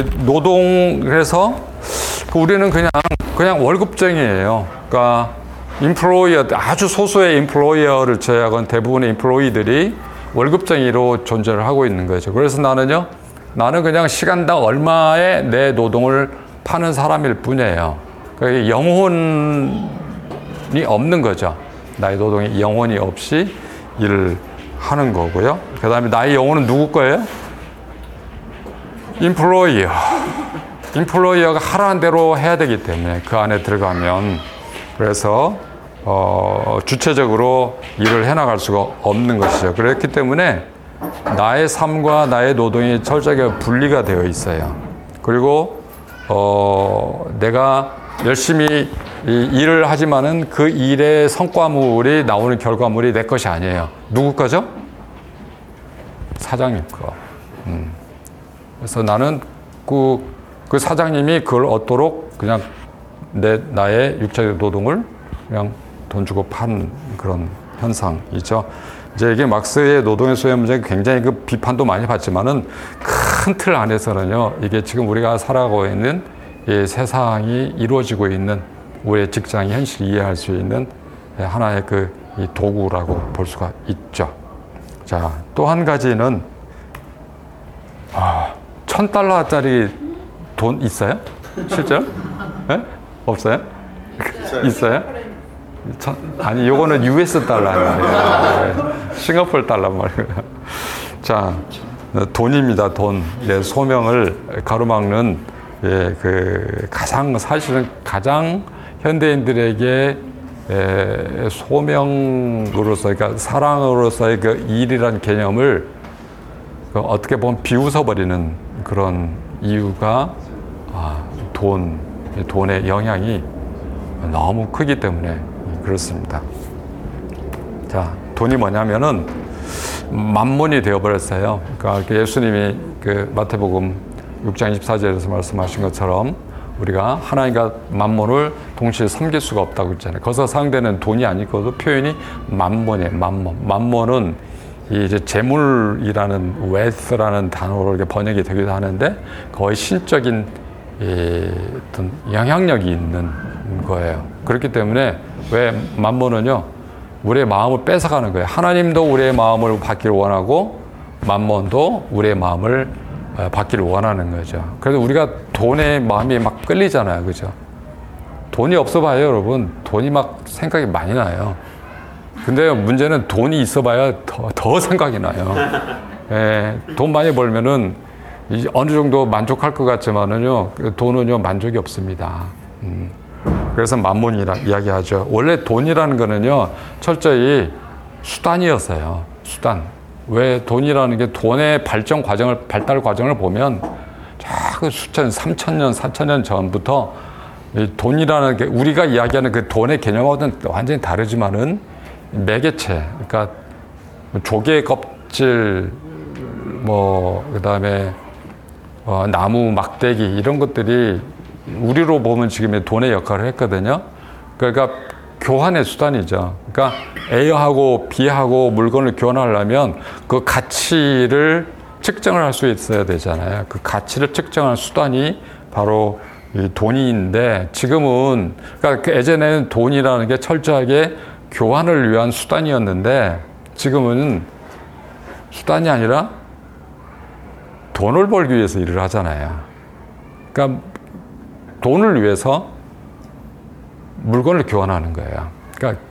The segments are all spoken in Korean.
노동해서 그 우리는 그냥 그냥 월급쟁이에요. 그러니까 인플로이어 아주 소수의 인플로이어를 제외하고는 대부분의 인플로이들이 월급쟁이로 존재를 하고 있는 거죠. 그래서 나는요, 나는 그냥 시간당 얼마에 내 노동을 파는 사람일 뿐이에요. 그러니까 영혼이 없는 거죠. 나의 노동이 영혼이 없이 일을 하는 거고요. 그 다음에 나의 영혼은 누구 거예요? 인플로이어. 인플로이어가 하라는 대로 해야 되기 때문에 그 안에 들어가면 그래서 어, 주체적으로 일을 해나갈 수가 없는 것이죠. 그렇기 때문에 나의 삶과 나의 노동이 철저하게 분리가 되어 있어요. 그리고 어, 내가 열심히 일을 하지만은 그 일의 성과물이 나오는 결과물이 내 것이 아니에요. 누구 거죠? 사장님 거. 음. 그래서 나는 그, 그 사장님이 그걸 얻도록 그냥 내, 나의 육체적 노동을 그냥 돈 주고 파는 그런 현상이죠. 이제 이게 막스의 노동의 소외 문제가 굉장히 그 비판도 많이 받지만은 큰 틀 안에서는요, 이게 지금 우리가 살아가고 있는 이 세상이 이루어지고 있는 우리의 직장의 현실을 이해할 수 있는 하나의 그 도구라고 볼 수가 있죠. 자, 또 한 가지는, 아, 천 달러짜리 돈 있어요? 실제로? 네? 없어요? 있어요? 천, 아니, 요거는 US 달러 말이에요. 싱가폴 달러 말이에요. 자, 돈입니다, 돈. 예, 소명을 가로막는, 예, 그, 가장, 사실은 가장 현대인들에게 예, 소명으로서, 그러니까 사랑으로서의 그 일이란 개념을 그 어떻게 보면 비웃어버리는 그런 이유가 아, 돈, 돈의 영향이 너무 크기 때문에 그렇습니다. 자, 돈이 뭐냐면은 만몬이 되어버렸어요. 그러니까 예수님이 그 마태복음 6장 24절에서 말씀하신 것처럼 우리가 하나님과 만몬을 동시에 섬길 수가 없다고 했잖아요. 거기서 상대는 돈이 아니고도 표현이 만몬이에요. 만몬. 만몬은 이제 재물이라는 wealth라는 단어로 이렇게 번역이 되기도 하는데 거의 신적인 어떤 영향력이 있는 거예요. 그렇기 때문에 왜 만몬은요, 우리의 마음을 뺏어가는 거예요. 하나님도 우리의 마음을 받기를 원하고, 만몬도 우리의 마음을 받기를 원하는 거죠. 그래서 우리가 돈에 마음이 막 끌리잖아요. 그죠? 돈이 없어 봐요, 여러분. 돈이 막 생각이 많이 나요. 근데 문제는 돈이 있어 봐야 더, 더 생각이 나요. 예, 돈 많이 벌면은 어느 정도 만족할 것 같지만은요, 돈은요, 만족이 없습니다. 음. 그래서 만몬이라 이야기하죠. 원래 돈이라는 거는요, 철저히 수단이었어요. 수단. 왜 돈이라는 게 돈의 발전 과정을, 발달 과정을 보면, 그 수천, 삼천 년, 사천 년 전부터 돈이라는 게 우리가 이야기하는 그 돈의 개념하고는 완전히 다르지만은 매개체, 그러니까 조개 껍질, 뭐, 그 다음에 어, 나무 막대기 이런 것들이 우리로 보면 지금 돈의 역할을 했거든요. 그러니까 교환의 수단이죠. 그러니까 A하고 B하고 물건을 교환하려면 그 가치를 측정을 할 수 있어야 되잖아요. 그 가치를 측정하는 수단이 바로 이 돈인데 지금은 그러니까 그 예전에는 돈이라는 게 철저하게 교환을 위한 수단이었는데 지금은 수단이 아니라 돈을 벌기 위해서 일을 하잖아요. 그러니까 돈을 위해서 물건을 교환하는 거예요. 그러니까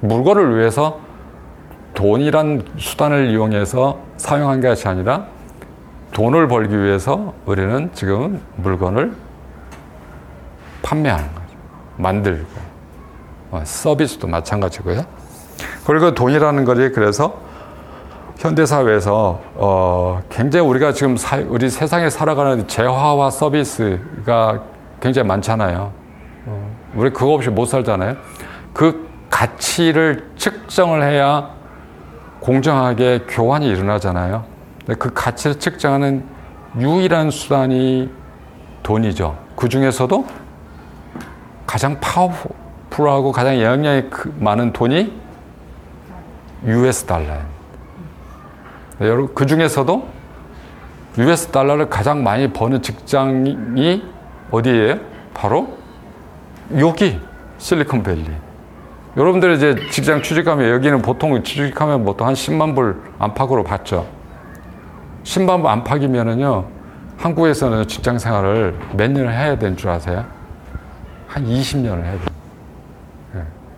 물건을 위해서 돈이란 수단을 이용해서 사용한 것이 아니라 돈을 벌기 위해서 우리는 지금 물건을 판매하는 거죠. 만들고. 어, 서비스도 마찬가지고요. 그리고 돈이라는 것이 그래서 현대 사회에서 어, 굉장히 우리가 지금 사, 우리 세상에 살아가는 재화와 서비스가 굉장히 많잖아요. 어, 우리 그거 없이 못 살잖아요. 그 가치를 측정을 해야 공정하게 교환이 일어나잖아요. 그 가치를 측정하는 유일한 수단이 돈이죠. 그 중에서도 가장 파워 풀하고 가장 영향력이 많은 돈이 US 달러예요. 여러분, 그 중에서도 US 달러를 가장 많이 버는 직장이 어디예요? 바로 여기 실리콘밸리. 여러분들 이제 직장 취직하면 여기는 보통 취직하면 보통 한 10만 불 안팎으로 받죠. 10만 불 안팎이면은요, 한국에서는 직장 생활을 몇 년을 해야 되는 줄 아세요? 한 20년을 해야 돼요.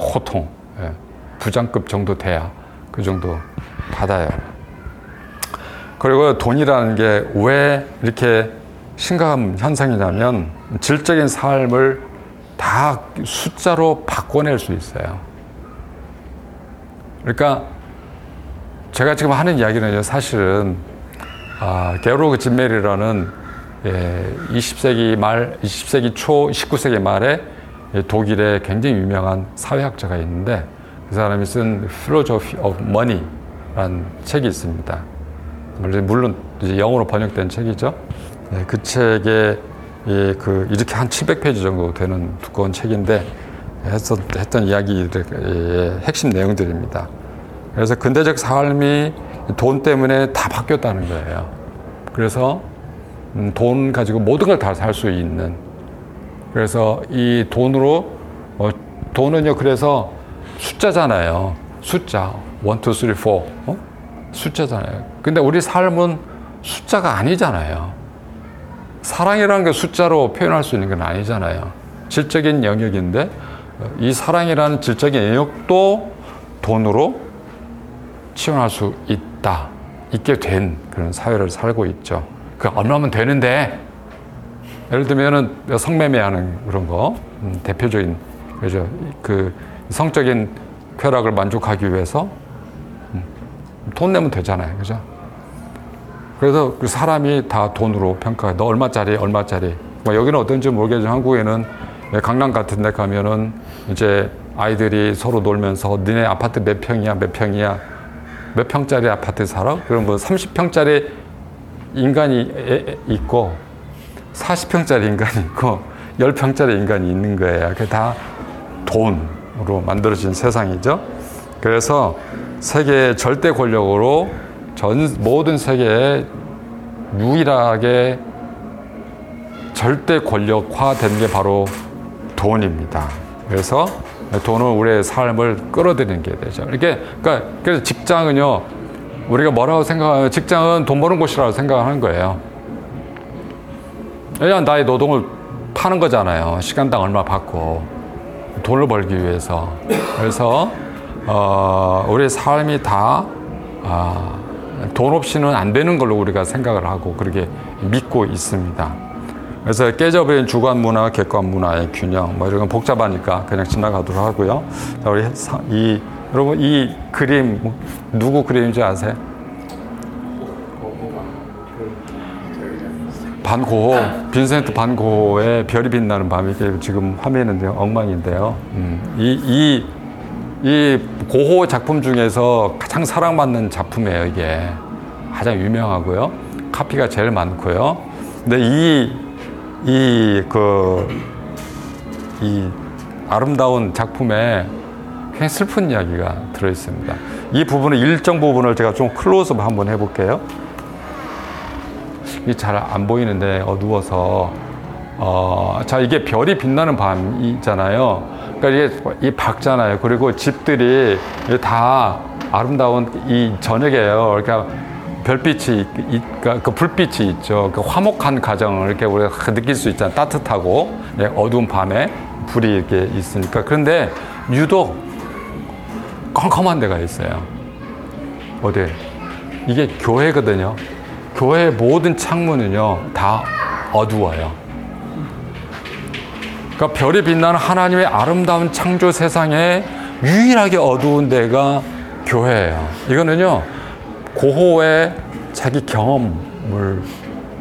예, 보통. 예, 부장급 정도 돼야 그 정도 받아요. 그리고 돈이라는 게 왜 이렇게 심각한 현상이냐면 질적인 삶을 다 숫자로 바꿔낼 수 있어요. 그러니까 제가 지금 하는 이야기는 사실은 아, 게로그 진멜이라는 예, 20세기 말, 20세기 초, 19세기 말에 예, 독일의 굉장히 유명한 사회학자가 있는데 그 사람이 쓴 Philosophy of Money라는 책이 있습니다. 물론 영어로 번역된 책이죠. 예, 그 책에 예, 그 이렇게 한 700페이지 정도 되는 두꺼운 책인데 했었, 했던 이야기들의 예, 핵심 내용들입니다. 그래서 근대적 삶이 돈 때문에 다 바뀌었다는 거예요. 그래서 음, 돈 가지고 모든 걸 다 살 수 있는. 그래서 이 돈으로 어, 돈은요 그래서 숫자잖아요. 숫자 1, 2, 3, 4 어? 숫자잖아요. 근데 우리 삶은 숫자가 아니잖아요. 사랑이라는 게 숫자로 표현할 수 있는 건 아니잖아요. 질적인 영역인데 이 사랑이라는 질적인 영역도 돈으로 치환할 수 있다. 있게 된 그런 사회를 살고 있죠. 그 얼마면 되는데 예를 들면은 성매매하는 그런 거 음, 대표적인 그죠 그 성적인 쾌락을 만족하기 위해서 음, 돈 내면 되잖아요, 그죠? 그래서 그 사람이 다 돈으로 평가해. 너 얼마짜리, 얼마짜리. 뭐 여기는 어떤지 모르겠지만 한국에는 강남 같은 데 가면은 이제 아이들이 서로 놀면서 너네 아파트 몇 평이야, 몇 평이야, 몇 평짜리 아파트 살아? 그럼 뭐 30평짜리 인간이 있고 40평짜리 인간이 있고 10평짜리 인간이 있는 거예요. 그게 다 돈으로 만들어진 세상이죠. 그래서 세계의 절대 권력으로 전 모든 세계에 유일하게 절대 권력화된 게 바로 돈입니다. 그래서 돈은 우리의 삶을 끌어들이는 게 되죠. 이렇게 그러니까 그래서 직장은요 우리가 뭐라고 생각하면 직장은 돈 버는 곳이라고 생각하는 거예요. 왜냐하면 나의 노동을 파는 거잖아요. 시간당 얼마 받고 돈을 벌기 위해서. 그래서 어, 우리의 삶이 다 어, 돈 없이는 안 되는 걸로 우리가 생각을 하고 그렇게 믿고 있습니다. 그래서 깨져버린 주관 문화, 객관 문화의 균형, 뭐 이런 건 복잡하니까 그냥 지나가도록 하고요. 자, 우리 이, 여러분 이 그림, 누구 그림인지 아세요? 반고호, 빈센트 반고호의 별이 빛나는 밤이 지금 화면인데 엉망인데요. 음, 이, 이, 이 고호 작품 중에서 가장 사랑받는 작품이에요, 이게. 가장 유명하고요. 카피가 제일 많고요. 근데 이, 이, 그, 이 아름다운 작품에 굉장히 슬픈 이야기가 들어 있습니다. 이 부분의 일정 부분을 제가 좀 클로즈업 한번 해볼게요. 이게 잘안 보이는데 어두워서 어, 자 이게 별이 빛나는 밤이잖아요. 그러니까 이게 이 밝잖아요. 그리고 집들이 다 아름다운 이 저녁이에요. 그러니까 별빛이 그러니까 그 불빛이 있죠. 그 화목한 가정을 이렇게 우리가 느낄 수 있잖아요. 따뜻하고 예, 어두운 밤에 불이 이렇게 있으니까 그런데 유독 컴컴한 데가 있어요. 어디? 이게 교회거든요. 교회 모든 창문은요, 다 어두워요. 그러니까 별이 빛나는 하나님의 아름다운 창조 세상에 유일하게 어두운 데가 교회예요. 이거는요, 고호의 자기 경험을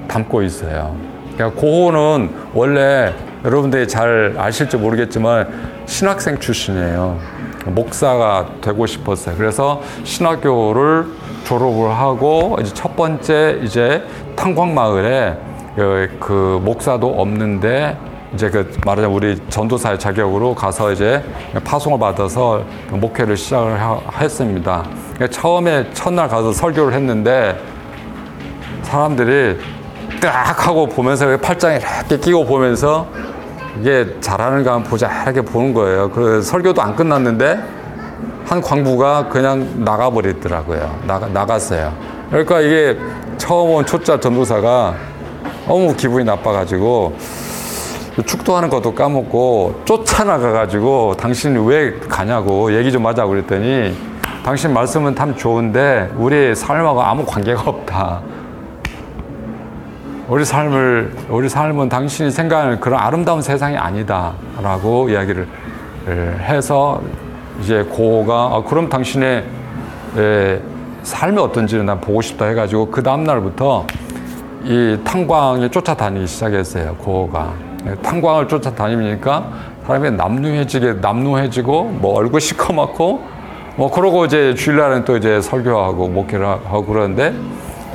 담고 있어요. 그러니까 고호는 원래 여러분들이 잘 아실지 모르겠지만 신학생 출신이에요. 목사가 되고 싶었어요. 그래서 신학교를 졸업을 하고 이제 첫 번째 이제 탄광마을에 그, 그 목사도 없는데 이제 그 말하자면 우리 전도사의 자격으로 가서 이제 파송을 받아서 목회를 시작을 하, 했습니다. 처음에 첫날 가서 설교를 했는데 사람들이 딱 하고 보면서 팔짱 이렇게 끼고 보면서 이게 잘하는가 보자 이렇게 보는 거예요. 그 설교도 안 끝났는데 한 광부가 그냥 나가버리더라고요. 나가, 나갔어요. 그러니까 이게 처음 온 초짜 전도사가 너무 기분이 나빠가지고 축도하는 것도 까먹고 쫓아나가가지고 당신 왜 가냐고 얘기 좀 하자고 그랬더니 당신 말씀은 참 좋은데 우리 삶하고 아무 관계가 없다. 우리 삶을 우리 삶은 당신이 생각하는 그런 아름다운 세상이 아니다라고 이야기를 해서 이제 고가 아, 그럼 당신의 에, 삶이 어떤지는 난 보고 싶다 해가지고 그 다음 날부터 이 탄광에 쫓아다니기 시작했어요. 고가 탄광을 쫓아다니니까 사람이 남루해지게 남루해지고 뭐 얼굴 시커멓고 뭐 그러고 이제 주일날은 또 이제 설교하고 목회를 하고 그러는데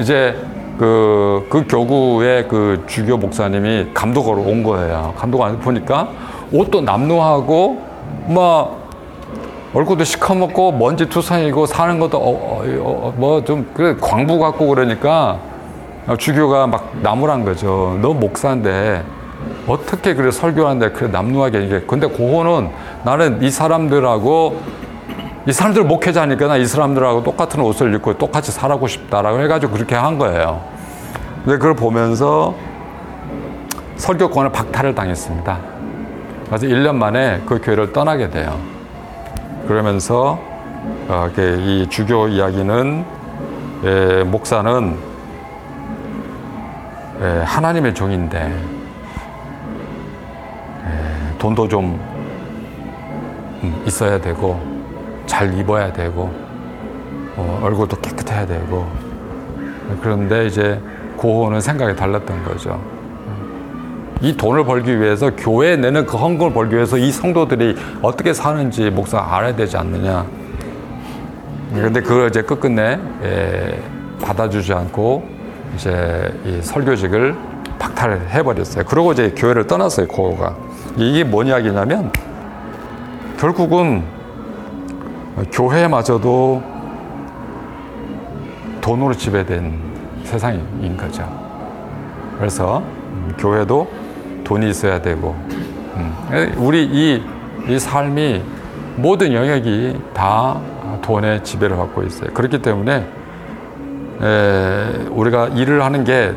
이제 그, 그 교구의 그 주교 목사님이 감독으로 온 거예요. 감독 안 보니까 옷도 남루하고, 뭐, 얼굴도 시커멓고, 먼지 투성이고, 사는 것도, 어, 어, 어, 뭐, 좀, 그래, 광부 같고 그러니까, 주교가 막 나무란 거죠. 너 목사인데, 어떻게 그래 설교하는데 그래 남루하게 이게. 근데 그거는 나는 이 사람들하고 이 사람들 목회자니까 나 이 사람들하고 똑같은 옷을 입고 똑같이 살아고 싶다라고 해가지고 그렇게 한 거예요. 근데 그걸 보면서 설교권을 박탈을 당했습니다. 그래서 1년 만에 그 교회를 떠나게 돼요. 그러면서 어, 이 주교 이야기는 에, 목사는 에, 하나님의 종인데 에, 돈도 좀 음, 있어야 되고 잘 입어야 되고 어, 얼굴도 깨끗해야 되고 그런데 이제 고호는 생각이 달랐던 거죠. 이 돈을 벌기 위해서 교회에 내는 그 헌금을 벌기 위해서 이 성도들이 어떻게 사는지 목사가 알아야 되지 않느냐. 근데 그걸 이제 끝끝내 예, 받아주지 않고 이제 이 설교직을 박탈해 버렸어요. 그러고 이제 교회를 떠났어요. 고호가 이게 뭔 이야기냐면 결국은 교회마저도 돈으로 지배된 세상인 거죠. 그래서 음, 교회도 돈이 있어야 되고 음, 우리 이, 이 삶이 모든 영역이 다 돈의 지배를 받고 있어요. 그렇기 때문에 에, 우리가 일을 하는 게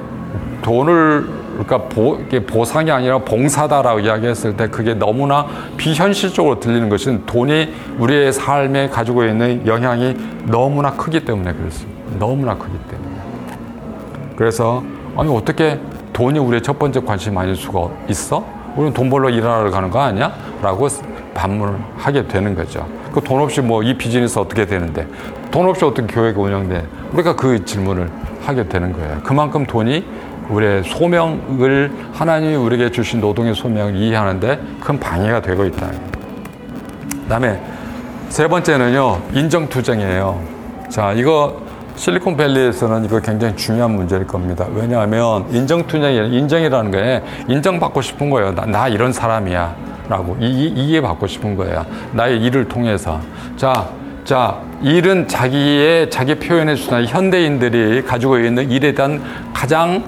돈을 그러니까 보, 보상이 아니라 봉사다라고 이야기했을 때 그게 너무나 비현실적으로 들리는 것은 돈이 우리의 삶에 가지고 있는 영향이 너무나 크기 때문에 그렇습니다. 너무나 크기 때문에. 그래서 아니 어떻게 돈이 우리의 첫 번째 관심이 아닐 수가 있어? 우리는 돈 벌러 일하러 가는 거 아니야? 라고 반문을 하게 되는 거죠. 그 돈 없이 뭐 이 비즈니스 어떻게 되는데 돈 없이 어떻게 교회가 운영돼? 우리가 그 질문을 하게 되는 거예요. 그만큼 돈이 우리의 소명을 하나님이 우리에게 주신 노동의 소명을 이해하는데 큰 방해가 되고 있다. 그다음에 세 번째는요 인정투쟁이에요. 자 이거 실리콘밸리에서는 이거 굉장히 중요한 문제일 겁니다. 왜냐하면 인정투쟁이 인정이라는 게 인정받고 싶은 거예요. 나, 나 이런 사람이야. 라고 이, 이해받고 싶은 거예요. 나의 일을 통해서. 자, 자, 일은 자기의 자기 표현의 수단, 현대인들이 가지고 있는 일에 대한 가장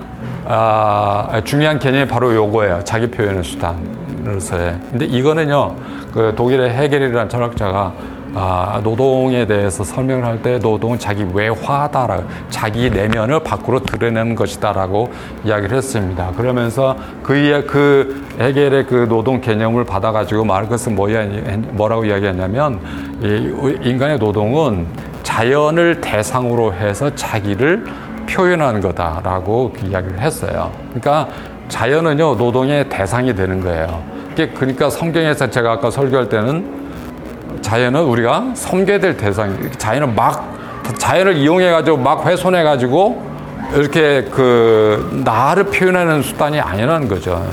아, 중요한 개념이 바로 요거예요. 자기 표현의 수단으로서의. 근데 이거는요, 그 독일의 해겔이라는 철학자가 아, 노동에 대해서 설명을 할 때 노동은 자기 외화다라 자기 내면을 밖으로 드러내는 것이다라고 이야기를 했습니다. 그러면서 그, 그 해겔의 그 노동 개념을 받아가지고 마르크스 뭐야, 뭐라고 이야기했냐면 이 인간의 노동은 자연을 대상으로 해서 자기를 표현하는 거다라고 그 이야기를 했어요. 그러니까 자연은요 노동의 대상이 되는 거예요. 그러니까 성경에서 제가 아까 설교할 때는 자연은 우리가 섬겨야 될 대상, 자연은 막, 자연을 이용해 가지고 막 훼손해 가지고 이렇게 그, 나를 표현하는 수단이 아니라는 거죠.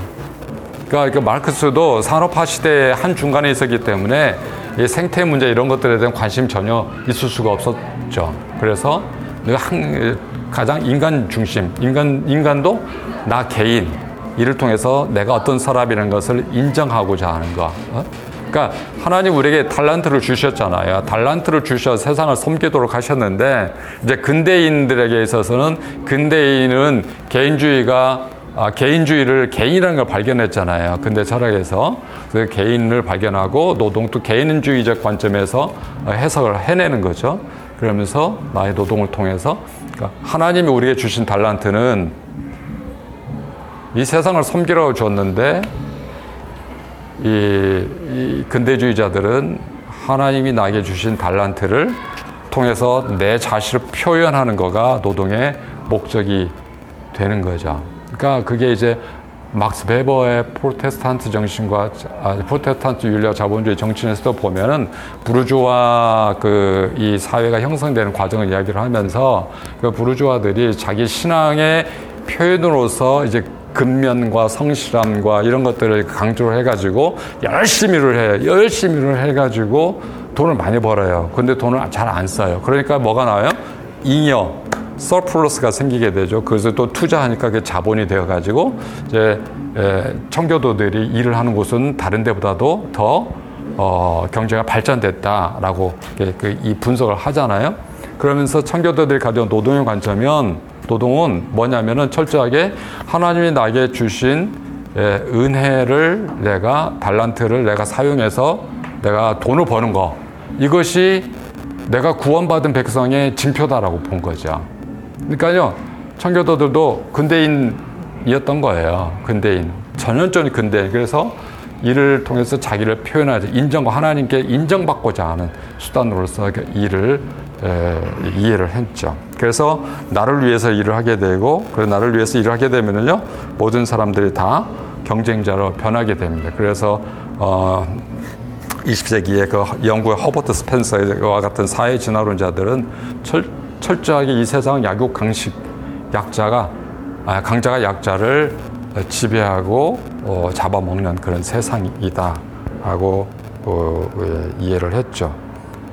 그러니까 마르크스도 산업화 시대의 한 중간에 있었기 때문에 이 생태 문제 이런 것들에 대한 관심 전혀 있을 수가 없었죠. 그래서 내가 한, 가장 인간 중심, 인간, 인간도 나 개인, 이를 통해서 내가 어떤 사람이라는 것을 인정하고자 하는 것. 어? 그러니까 하나님 우리에게 달란트를 주셨잖아요. 달란트를 주셔 세상을 섬기도록 하셨는데 이제 근대인들에게 있어서는 근대인은 개인주의가 아, 개인주의를 개인이라는 걸 발견했잖아요. 근대 철학에서 그 개인을 발견하고 노동도 개인주의적 관점에서 해석을 해내는 거죠. 그러면서 나의 노동을 통해서 그러니까 하나님이 우리에게 주신 달란트는 이 세상을 섬기라고 줬는데 이, 이 근대주의자들은 하나님이 나에게 주신 달란트를 통해서 내 자신을 표현하는 거가 노동의 목적이 되는 거죠. 그러니까 그게 이제 막스 베버의 프로테스탄트 정신과 아, 프로테스탄트 윤리와 자본주의 정신에서도 보면은 부르주아 그 이 사회가 형성되는 과정을 이야기를 하면서 그 부르주아들이 자기 신앙의 표현으로서 이제 근면과 성실함과 이런 것들을 강조를 해가지고 열심히 일을 해요. 열심히 일을 해가지고 돈을 많이 벌어요. 근데 돈을 잘 안 써요. 그러니까 뭐가 나와요? 잉여, 서플러스가 생기게 되죠. 그래서 또 투자하니까 그 자본이 되어가지고 이제 청교도들이 일을 하는 곳은 다른 데보다도 더 어, 경제가 발전됐다라고 그이 분석을 하잖아요. 그러면서 청교도들이 가져온 노동의 관점은 노동은 뭐냐면은 철저하게 하나님이 나에게 주신 은혜를 내가 달란트를 내가 사용해서 내가 돈을 버는 거 이것이 내가 구원받은 백성의 징표다라고 본 거죠. 그러니까요, 청교도들도 근대인이었던 거예요. 근대인. 전형적인 근대인. 그래서 일을 통해서 자기를 표현하지, 인정과 하나님께 인정받고자 하는 수단으로서 일을 에, 이해를 했죠. 그래서 나를 위해서 일을 하게 되고, 그 나를 위해서 일을 하게 되면요, 모든 사람들이 다 경쟁자로 변하게 됩니다. 그래서 어, 20세기의 그 영국의 허버트 스펜서와 같은 사회 진화론자들은 철, 철저하게 이 세상 약육 강식 약자가 아, 강자가 약자를 지배하고 어, 잡아먹는 그런 세상이다 하고 어, 예, 이해를 했죠.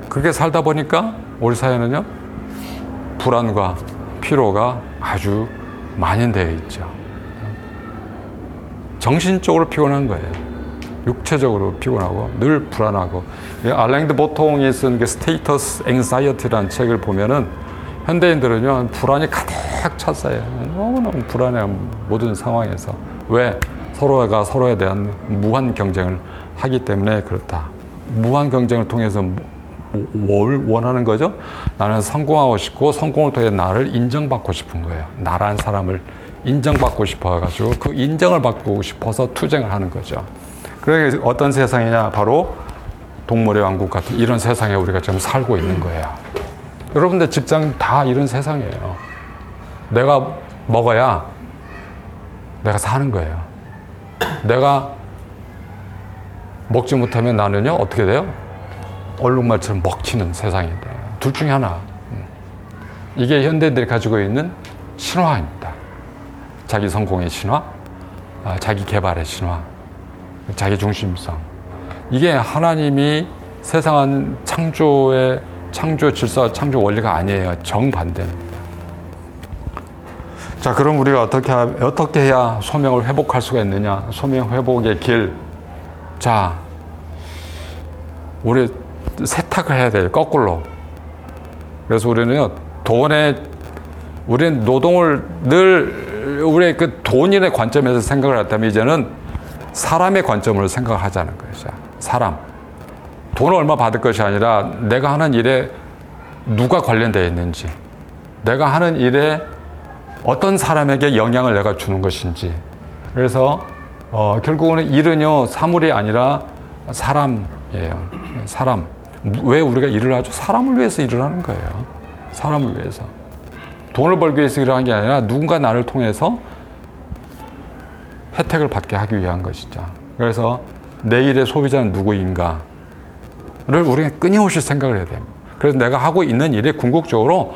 그렇게 살다 보니까 우리 사회는요 불안과 피로가 아주 만연되어 있죠. 정신적으로 피곤한 거예요. 육체적으로 피곤하고 늘 불안하고 알랭드 보통이 쓴 그 Status Anxiety라는 책을 보면은 현대인들은요, 불안이 가득 찼어요. 너무너무 불안해요. 모든 상황에서. 왜? 서로가 서로에 대한 무한 경쟁을 하기 때문에 그렇다. 무한 경쟁을 통해서 뭐, 뭘 원하는 거죠? 나는 성공하고 싶고 성공을 통해 나를 인정받고 싶은 거예요. 나란 사람을 인정받고 싶어가지고 그 인정을 받고 싶어서 투쟁을 하는 거죠. 그러게 어떤 세상이냐? 바로 동물의 왕국 같은 이런 세상에 우리가 지금 살고 있는 거예요. 여러분들 직장 다 이런 세상이에요. 내가 먹어야 내가 사는 거예요. 내가 먹지 못하면 나는요, 어떻게 돼요? 얼룩말처럼 먹히는 돼요. 둘 중에 하나. 음. 이게 현대인들이 가지고 있는 신화입니다. 자기 성공의 신화, 아, 자기 개발의 신화, 자기 중심성. 이게 하나님이 세상은 창조의 창조 질서, 창조 원리가 아니에요. 정반대입니다. 자, 그럼 우리가 어떻게, 어떻게 해야 소명을 회복할 수가 있느냐? 소명 회복의 길. 자, 우리 세탁을 해야 돼요. 거꾸로. 그래서 우리는 돈에, 우리는 노동을 늘, 우리의 그 돈인의 관점에서 생각을 했다면 이제는 사람의 관점으로 생각을 하자는 거예요. 사람. 돈을 얼마 받을 것이 아니라 내가 하는 일에 누가 관련되어 있는지, 내가 하는 일에 어떤 사람에게 영향을 내가 주는 것인지. 그래서 어, 결국은 일은요 사물이 아니라 사람이에요. 사람. 왜 우리가 일을 하죠? 사람을 위해서 일을 하는 거예요. 사람을 위해서. 돈을 벌기 위해서 일을 하는 게 아니라 누군가 나를 통해서 혜택을 받게 하기 위한 것이죠. 그래서 내일의 소비자는 누구인가? 를 우리가 끊임없이 생각을 해야 됩니다. 그래서 내가 하고 있는 일에 궁극적으로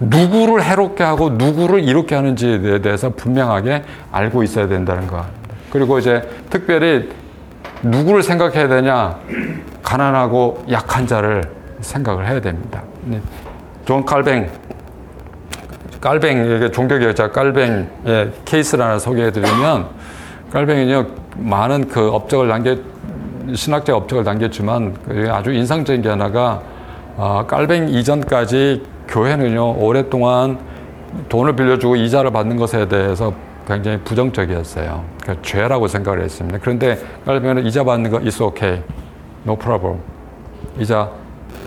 누구를 해롭게 하고 누구를 이롭게 하는지에 대해서 분명하게 알고 있어야 된다는 거. 그리고 이제 특별히 누구를 생각해야 되냐? 가난하고 약한 자를 생각을 해야 됩니다. 네. 존 칼뱅, 깔뱅, 종교개혁자 깔뱅의 케이스를 하나 소개해 드리면, 깔뱅이요, 많은 그 업적을 남겨 신학자 업적을 남겼지만 그 아주 인상적인 게 하나가 아, 깔뱅 이전까지 교회는요 오랫동안 돈을 빌려주고 이자를 받는 것에 대해서 굉장히 부정적이었어요. 그러니까 죄라고 생각을 했습니다. 그런데 깔뱅은 이자 받는 거 is okay, no problem. 이자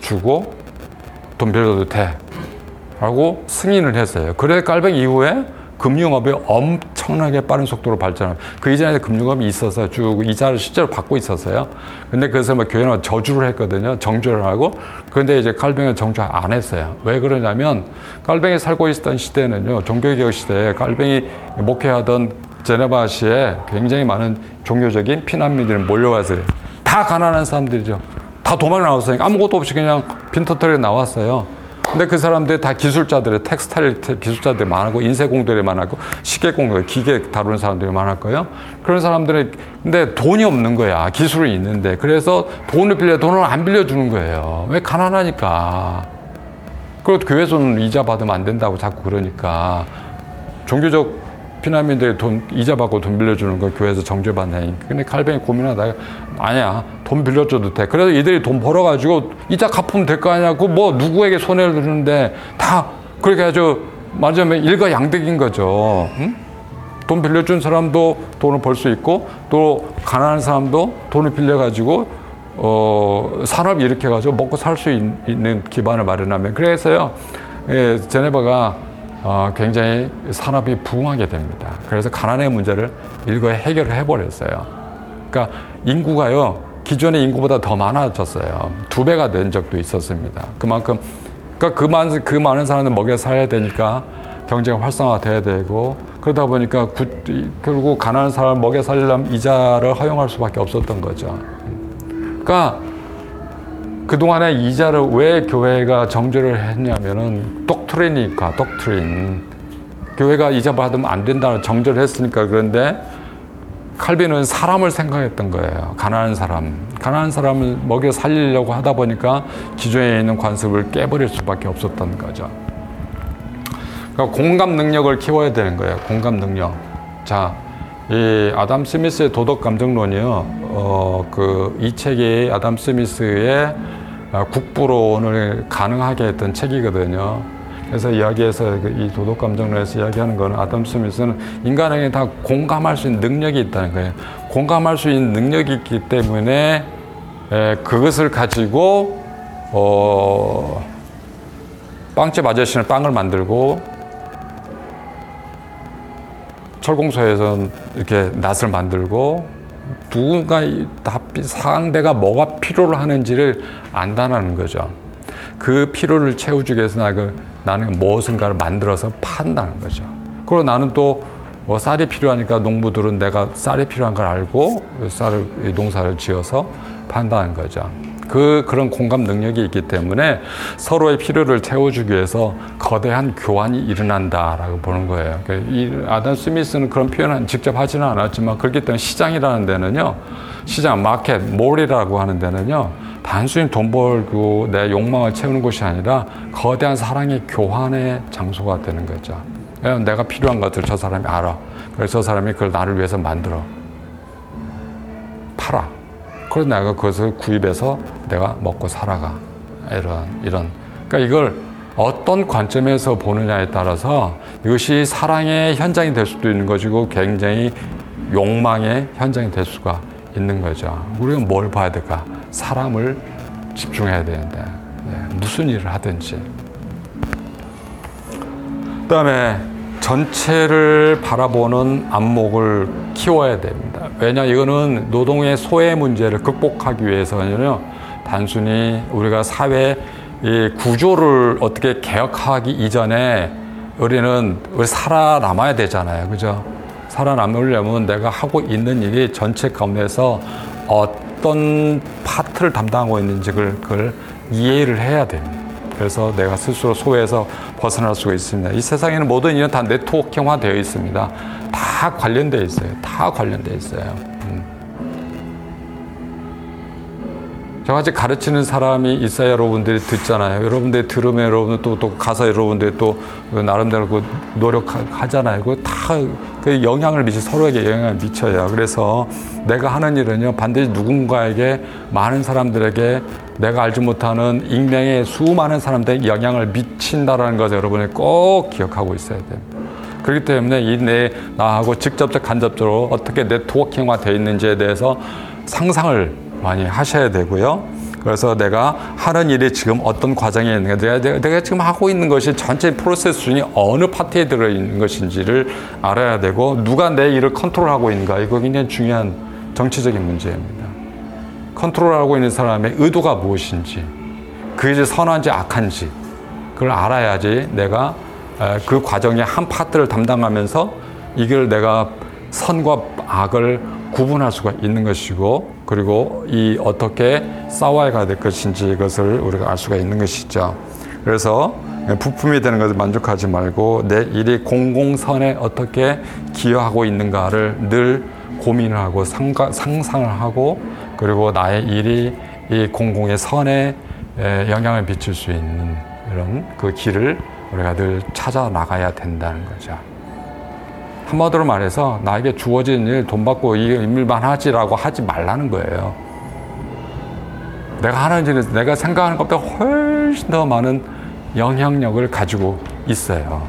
주고 돈 빌려도 돼. 라고 승인을 했어요. 그래 깔뱅 이후에 금융업이 엄 청나게 빠른 속도로 발전합니다. 그 이전에 금융업이 있어서 쭉 이자를 실제로 받고 있었어요. 근데 그래서 뭐 교회는 저주를 했거든요. 정주를 하고. 그런데 이제 칼뱅은 정주 안 했어요. 왜 그러냐면 칼뱅이 살고 있었던 시대는요. 종교개혁 시대에 칼뱅이 목회하던 제네바시에 굉장히 많은 종교적인 피난민들이 몰려와서 다 가난한 사람들이죠. 다 도망 나왔으니까 아무것도 없이 그냥 빈터털에 나왔어요. 근데 그 사람들이 다 기술자들이 텍스타일 기술자들이 많고 인쇄공들이 많았고 시계공들 기계 다루는 사람들이 많았고요. 그런 사람들이 근데 돈이 없는 거야. 기술은 있는데 그래서 돈을 빌려 돈을 안 빌려주는 거예요. 왜 가난하니까. 그리고 교회에서는 이자 받으면 안 된다고 자꾸 그러니까 종교적 피난민들이 돈 이자 받고 돈 빌려주는 거 교회에서 정죄받나니까. 근데 칼뱅이 고민하다가 아니야 돈 빌려줘도 돼. 그래서 이들이 돈 벌어가지고 이자 갚으면 될 거 아니야. 그뭐 누구에게 손해를 주는데 다 그렇게 아주 말하자면 일가양득인 거죠. 응? 돈 빌려준 사람도 돈을 벌 수 있고 또 가난한 사람도 돈을 빌려가지고 어, 산업 일으켜가지고 먹고 살 수 있는 기반을 마련하면 그래서요 예, 제네바가 어, 굉장히 산업이 부흥하게 됩니다. 그래서 가난의 문제를 일거에 해결을 해버렸어요. 그러니까 인구가요, 기존의 인구보다 더 많아졌어요. 두 배가 된 적도 있었습니다. 그만큼, 그러니까 그, 많은, 그 많은 사람들 먹여 살아야 되니까 경제가 활성화돼야 되고, 그러다 보니까 구, 결국 가난한 사람을 먹여 살려면 이자를 허용할 수밖에 없었던 거죠. 그러니까 그동안에 이자를 왜 교회가 정죄를 했냐면은 독트린이니까 독트린 교회가 이자 받으면 안 된다는 정죄를 했으니까 그런데 칼빈은 사람을 생각했던 거예요. 가난한 사람. 가난한 사람을 먹여 살리려고 하다 보니까 기존에 있는 관습을 깨버릴 수밖에 없었던 거죠. 그러니까 공감 능력을 키워야 되는 거예요. 공감 능력. 자, 이 아담 스미스의 도덕 감정론이요. 어, 그 이 책이 아담 스미스의 아, 국부론을 가능하게 했던 책이거든요. 그래서 이야기에서 그이 도덕 감정론에서 이야기하는 거는 아담 스미스는 인간에게 다 공감할 수 있는 능력이 있다는 거예요. 공감할 수 있는 능력이 있기 때문에 에, 그것을 가지고 어, 빵집 아저씨는 빵을 만들고 철공소에서는 이렇게 낫을 만들고 누군가 상대가 뭐가 필요로 하는지를 안다는 거죠. 그 필요를 채워주기 위해서 나는 무엇인가를 만들어서 판다는 거죠. 그리고 나는 또 뭐 쌀이 필요하니까 농부들은 내가 쌀이 필요한 걸 알고 쌀을 농사를 지어서 판다는 거죠. 그 그런 공감 능력이 있기 때문에 서로의 필요를 채워주기 위해서 거대한 교환이 일어난다라고 보는 거예요. 그러니까 이 아담 스미스는 그런 표현은 직접 하지는 않았지만 그렇기 때문에 시장이라는 데는요, 시장 마켓 몰이라고 하는 데는요, 단순히 돈 벌고 내 욕망을 채우는 것이 아니라 거대한 사랑의 교환의 장소가 되는 거죠. 내가 필요한 것들 저 사람이 알아. 그래서 저 사람이 그걸 나를 위해서 만들어 팔아. 그래서 내가 그것을 구입해서 내가 먹고 살아가. 이런, 이런. 그러니까 이걸 어떤 관점에서 보느냐에 따라서 이것이 사랑의 현장이 될 수도 있는 것이고 굉장히 욕망의 현장이 될 수가 있는 거죠. 우리가 뭘 봐야 될까? 사람을 집중해야 되는데, 네, 무슨 일을 하든지. 그 다음에 전체를 바라보는 안목을 키워야 됩니다. 왜냐, 이거는 노동의 소외 문제를 극복하기 위해서는요, 단순히 우리가 사회 이 구조를 어떻게 개혁하기 이전에 우리는 우리 살아남아야 되잖아요. 그죠? 살아남으려면 내가 하고 있는 일이 전체 가운데서 어떤 파트를 담당하고 있는지 그걸 이해를 해야 됩니다. 그래서 내가 스스로 소외에서 벗어날 수가 있습니다. 이 세상에는 모든 일은 다 네트워킹화 되어 있습니다. 다 관련되어 있어요. 다 관련되어 있어요. 음. 저같이 가르치는 사람이 있어야 여러분들이 듣잖아요. 여러분들이 들으면 여러분들 또, 또 가서 여러분들이 또 나름대로 그 노력하잖아요. 그다그 영향을 미치, 서로에게 영향을 미쳐요. 그래서 내가 하는 일은요, 반드시 누군가에게 많은 사람들에게 내가 알지 못하는 익명의 수많은 사람들에게 영향을 미친다라는 것을 여러분이 꼭 기억하고 있어야 됩니다. 그렇기 때문에 이 내 나하고 직접적 간접적으로 어떻게 네트워킹화 되어 있는지에 대해서 상상을 많이 하셔야 되고요. 그래서 내가 하는 일이 지금 어떤 과정에 있는가, 내가, 내가, 지금 하고 있는 것이 전체 프로세스 중에 어느 파트에 들어있는 것인지를 알아야 되고, 누가 내 일을 컨트롤하고 있는가, 이거 굉장히 중요한 정치적인 문제입니다. 컨트롤하고 있는 사람의 의도가 무엇인지, 그게 선한지 악한지, 그걸 알아야지 내가 그 과정의 한 파트를 담당하면서 이걸 내가 선과 악을 구분할 수가 있는 것이고 그리고 이 어떻게 싸워야 될 것인지 이것을 우리가 알 수가 있는 것이죠. 그래서 부품이 되는 것을 만족하지 말고 내 일이 공공선에 어떻게 기여하고 있는가를 늘 고민을 하고 상상을 하고 그리고 나의 일이 이 공공의 선에 영향을 미칠 수 있는 이런 그 길을 우리가 늘 찾아 나가야 된다는 거죠. 한마디로 말해서 나에게 주어진 일 돈 받고 이 일만 하지라고 하지 말라는 거예요. 내가 하는 일은 내가 생각하는 것보다 훨씬 더 많은 영향력을 가지고 있어요.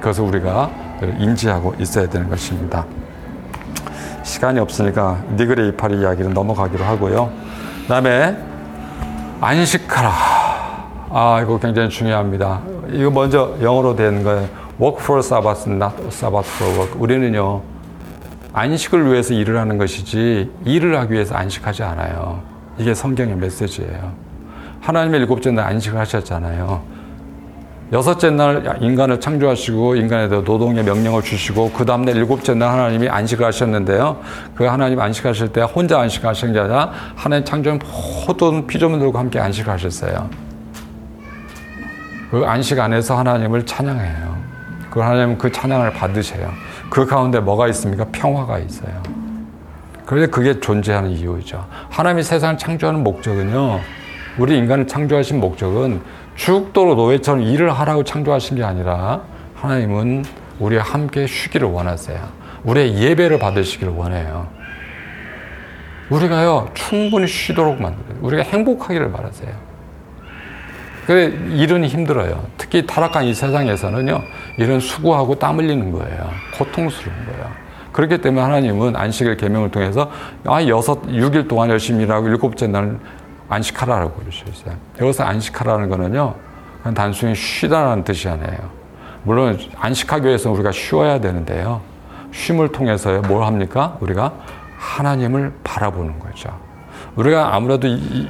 그래서 우리가 인지하고 있어야 되는 것입니다. 시간이 없으니까 니그레 이파리 이야기는 넘어가기로 하고요. 그 다음에 안식하라. 아, 이거 굉장히 중요합니다. 이거 먼저 영어로 된 거예요. work for Sabbath, not Sabbath for work. 우리는요, 안식을 위해서 일을 하는 것이지, 일을 하기 위해서 안식하지 않아요. 이게 성경의 메시지예요. 하나님의 일곱째 날 안식을 하셨잖아요. 여섯째 날 인간을 창조하시고 인간에 대해 노동의 명령을 주시고 그 다음날 일곱째 날 하나님이 안식을 하셨는데요. 그 하나님 안식하실 때 혼자 안식하신 게 아니라 하나님 창조한 모든 피조물들과 함께 안식하셨어요. 그 안식 안에서 하나님을 찬양해요. 그 하나님 그 찬양을 받으세요. 그 가운데 뭐가 있습니까? 평화가 있어요. 그런데 그게 존재하는 이유죠. 하나님이 세상을 창조하는 목적은요. 우리 인간을 창조하신 목적은 죽도록 노예처럼 일을 하라고 창조하신 게 아니라 하나님은 우리와 함께 쉬기를 원하세요. 우리의 예배를 받으시기를 원해요. 우리가요, 충분히 쉬도록 만들어요. 우리가 행복하기를 바라세요. 그래 일은 힘들어요. 특히 타락한 이 세상에서는요. 일은 수고하고 땀 흘리는 거예요. 고통스러운 거예요. 그렇기 때문에 하나님은 안식일 계명을 통해서 아 여섯 6일 동안 열심히 일하고 일곱째 날 안식하라라고 그러셨어요. 여기서 안식하라는 거는요. 단순히 쉬다라는 뜻이 아니에요. 물론 안식하기 위해서 우리가 쉬어야 되는데요. 쉼을 통해서 뭘 합니까? 우리가 하나님을 바라보는 거죠. 우리가 아무래도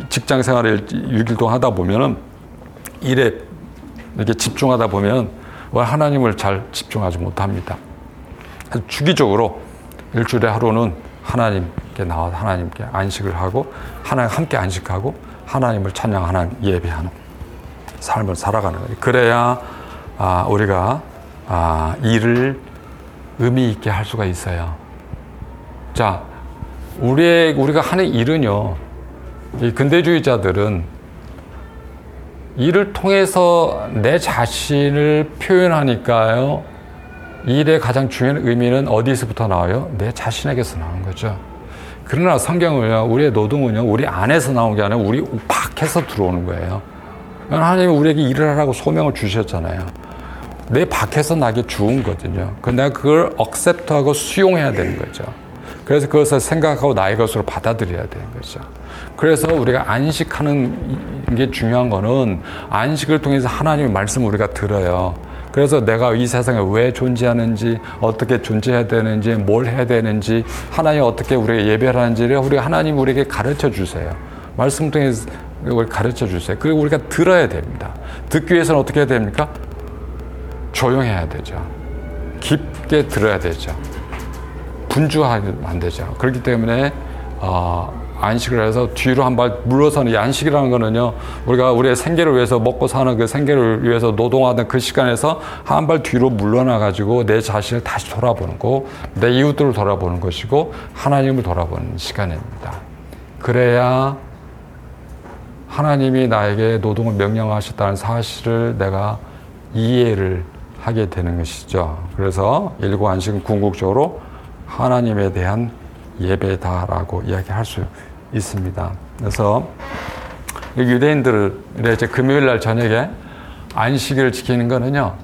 직장 생활을 6일 동안 하다 보면은 일에 이렇게 집중하다 보면 하나님을 잘 집중하지 못합니다. 주기적으로 일주일에 하루는 하나님 께 나와서 하나님께 안식을 하고 하나님 함께 안식하고 하나님을 찬양 하나님 예배하는 삶을 살아가는 거예요. 그래야 아, 우리가 아, 일을 의미 있게 할 수가 있어요. 자, 우리 우리가 하는 일은요. 이 근대주의자들은 일을 통해서 내 자신을 표현하니까요. 일의 가장 중요한 의미는 어디서부터 나와요? 내 자신에게서 나오는 거죠. 그러나 성경은요, 우리의 노동은요, 우리 안에서 나온 게 아니라 우리 밖에서 들어오는 거예요. 하나님이 우리에게 일을 하라고 소명을 주셨잖아요. 내 밖에서 나게 주은 거거든요. 그 내가 그걸 억셉트하고 수용해야 되는 거죠. 그래서 그것을 생각하고 나의 것으로 받아들여야 되는 거죠. 그래서 우리가 안식하는 게 중요한 거는 안식을 통해서 하나님의 말씀을 우리가 들어요. 그래서 내가 이 세상에 왜 존재하는지, 어떻게 존재해야 되는지, 뭘 해야 되는지, 하나님 어떻게 우리가 예배를 하는지를 우리 하나님 우리에게 가르쳐 주세요. 말씀 통해서 가르쳐 주세요. 그리고 우리가 들어야 됩니다. 듣기 위해서는 어떻게 해야 됩니까? 조용해야 되죠. 깊게 들어야 되죠. 분주하면 안 되죠. 그렇기 때문에 어, 안식을 해서 뒤로 한 발 물러서는 이 안식이라는 거는요, 우리가 우리의 생계를 위해서 먹고 사는 그 생계를 위해서 노동하는 그 시간에서 한 발 뒤로 물러나 가지고 내 자신을 다시 돌아보는 거, 내 이웃들을 돌아보는 것이고, 하나님을 돌아보는 시간입니다. 그래야 하나님이 나에게 노동을 명령하셨다는 사실을 내가 이해를 하게 되는 것이죠. 그래서 일구 안식은 궁극적으로 하나님에 대한 예배다라고 이야기할 수 있습니다. 그래서 유대인들의 이제 금요일 날 저녁에 안식일을 지키는 거는요.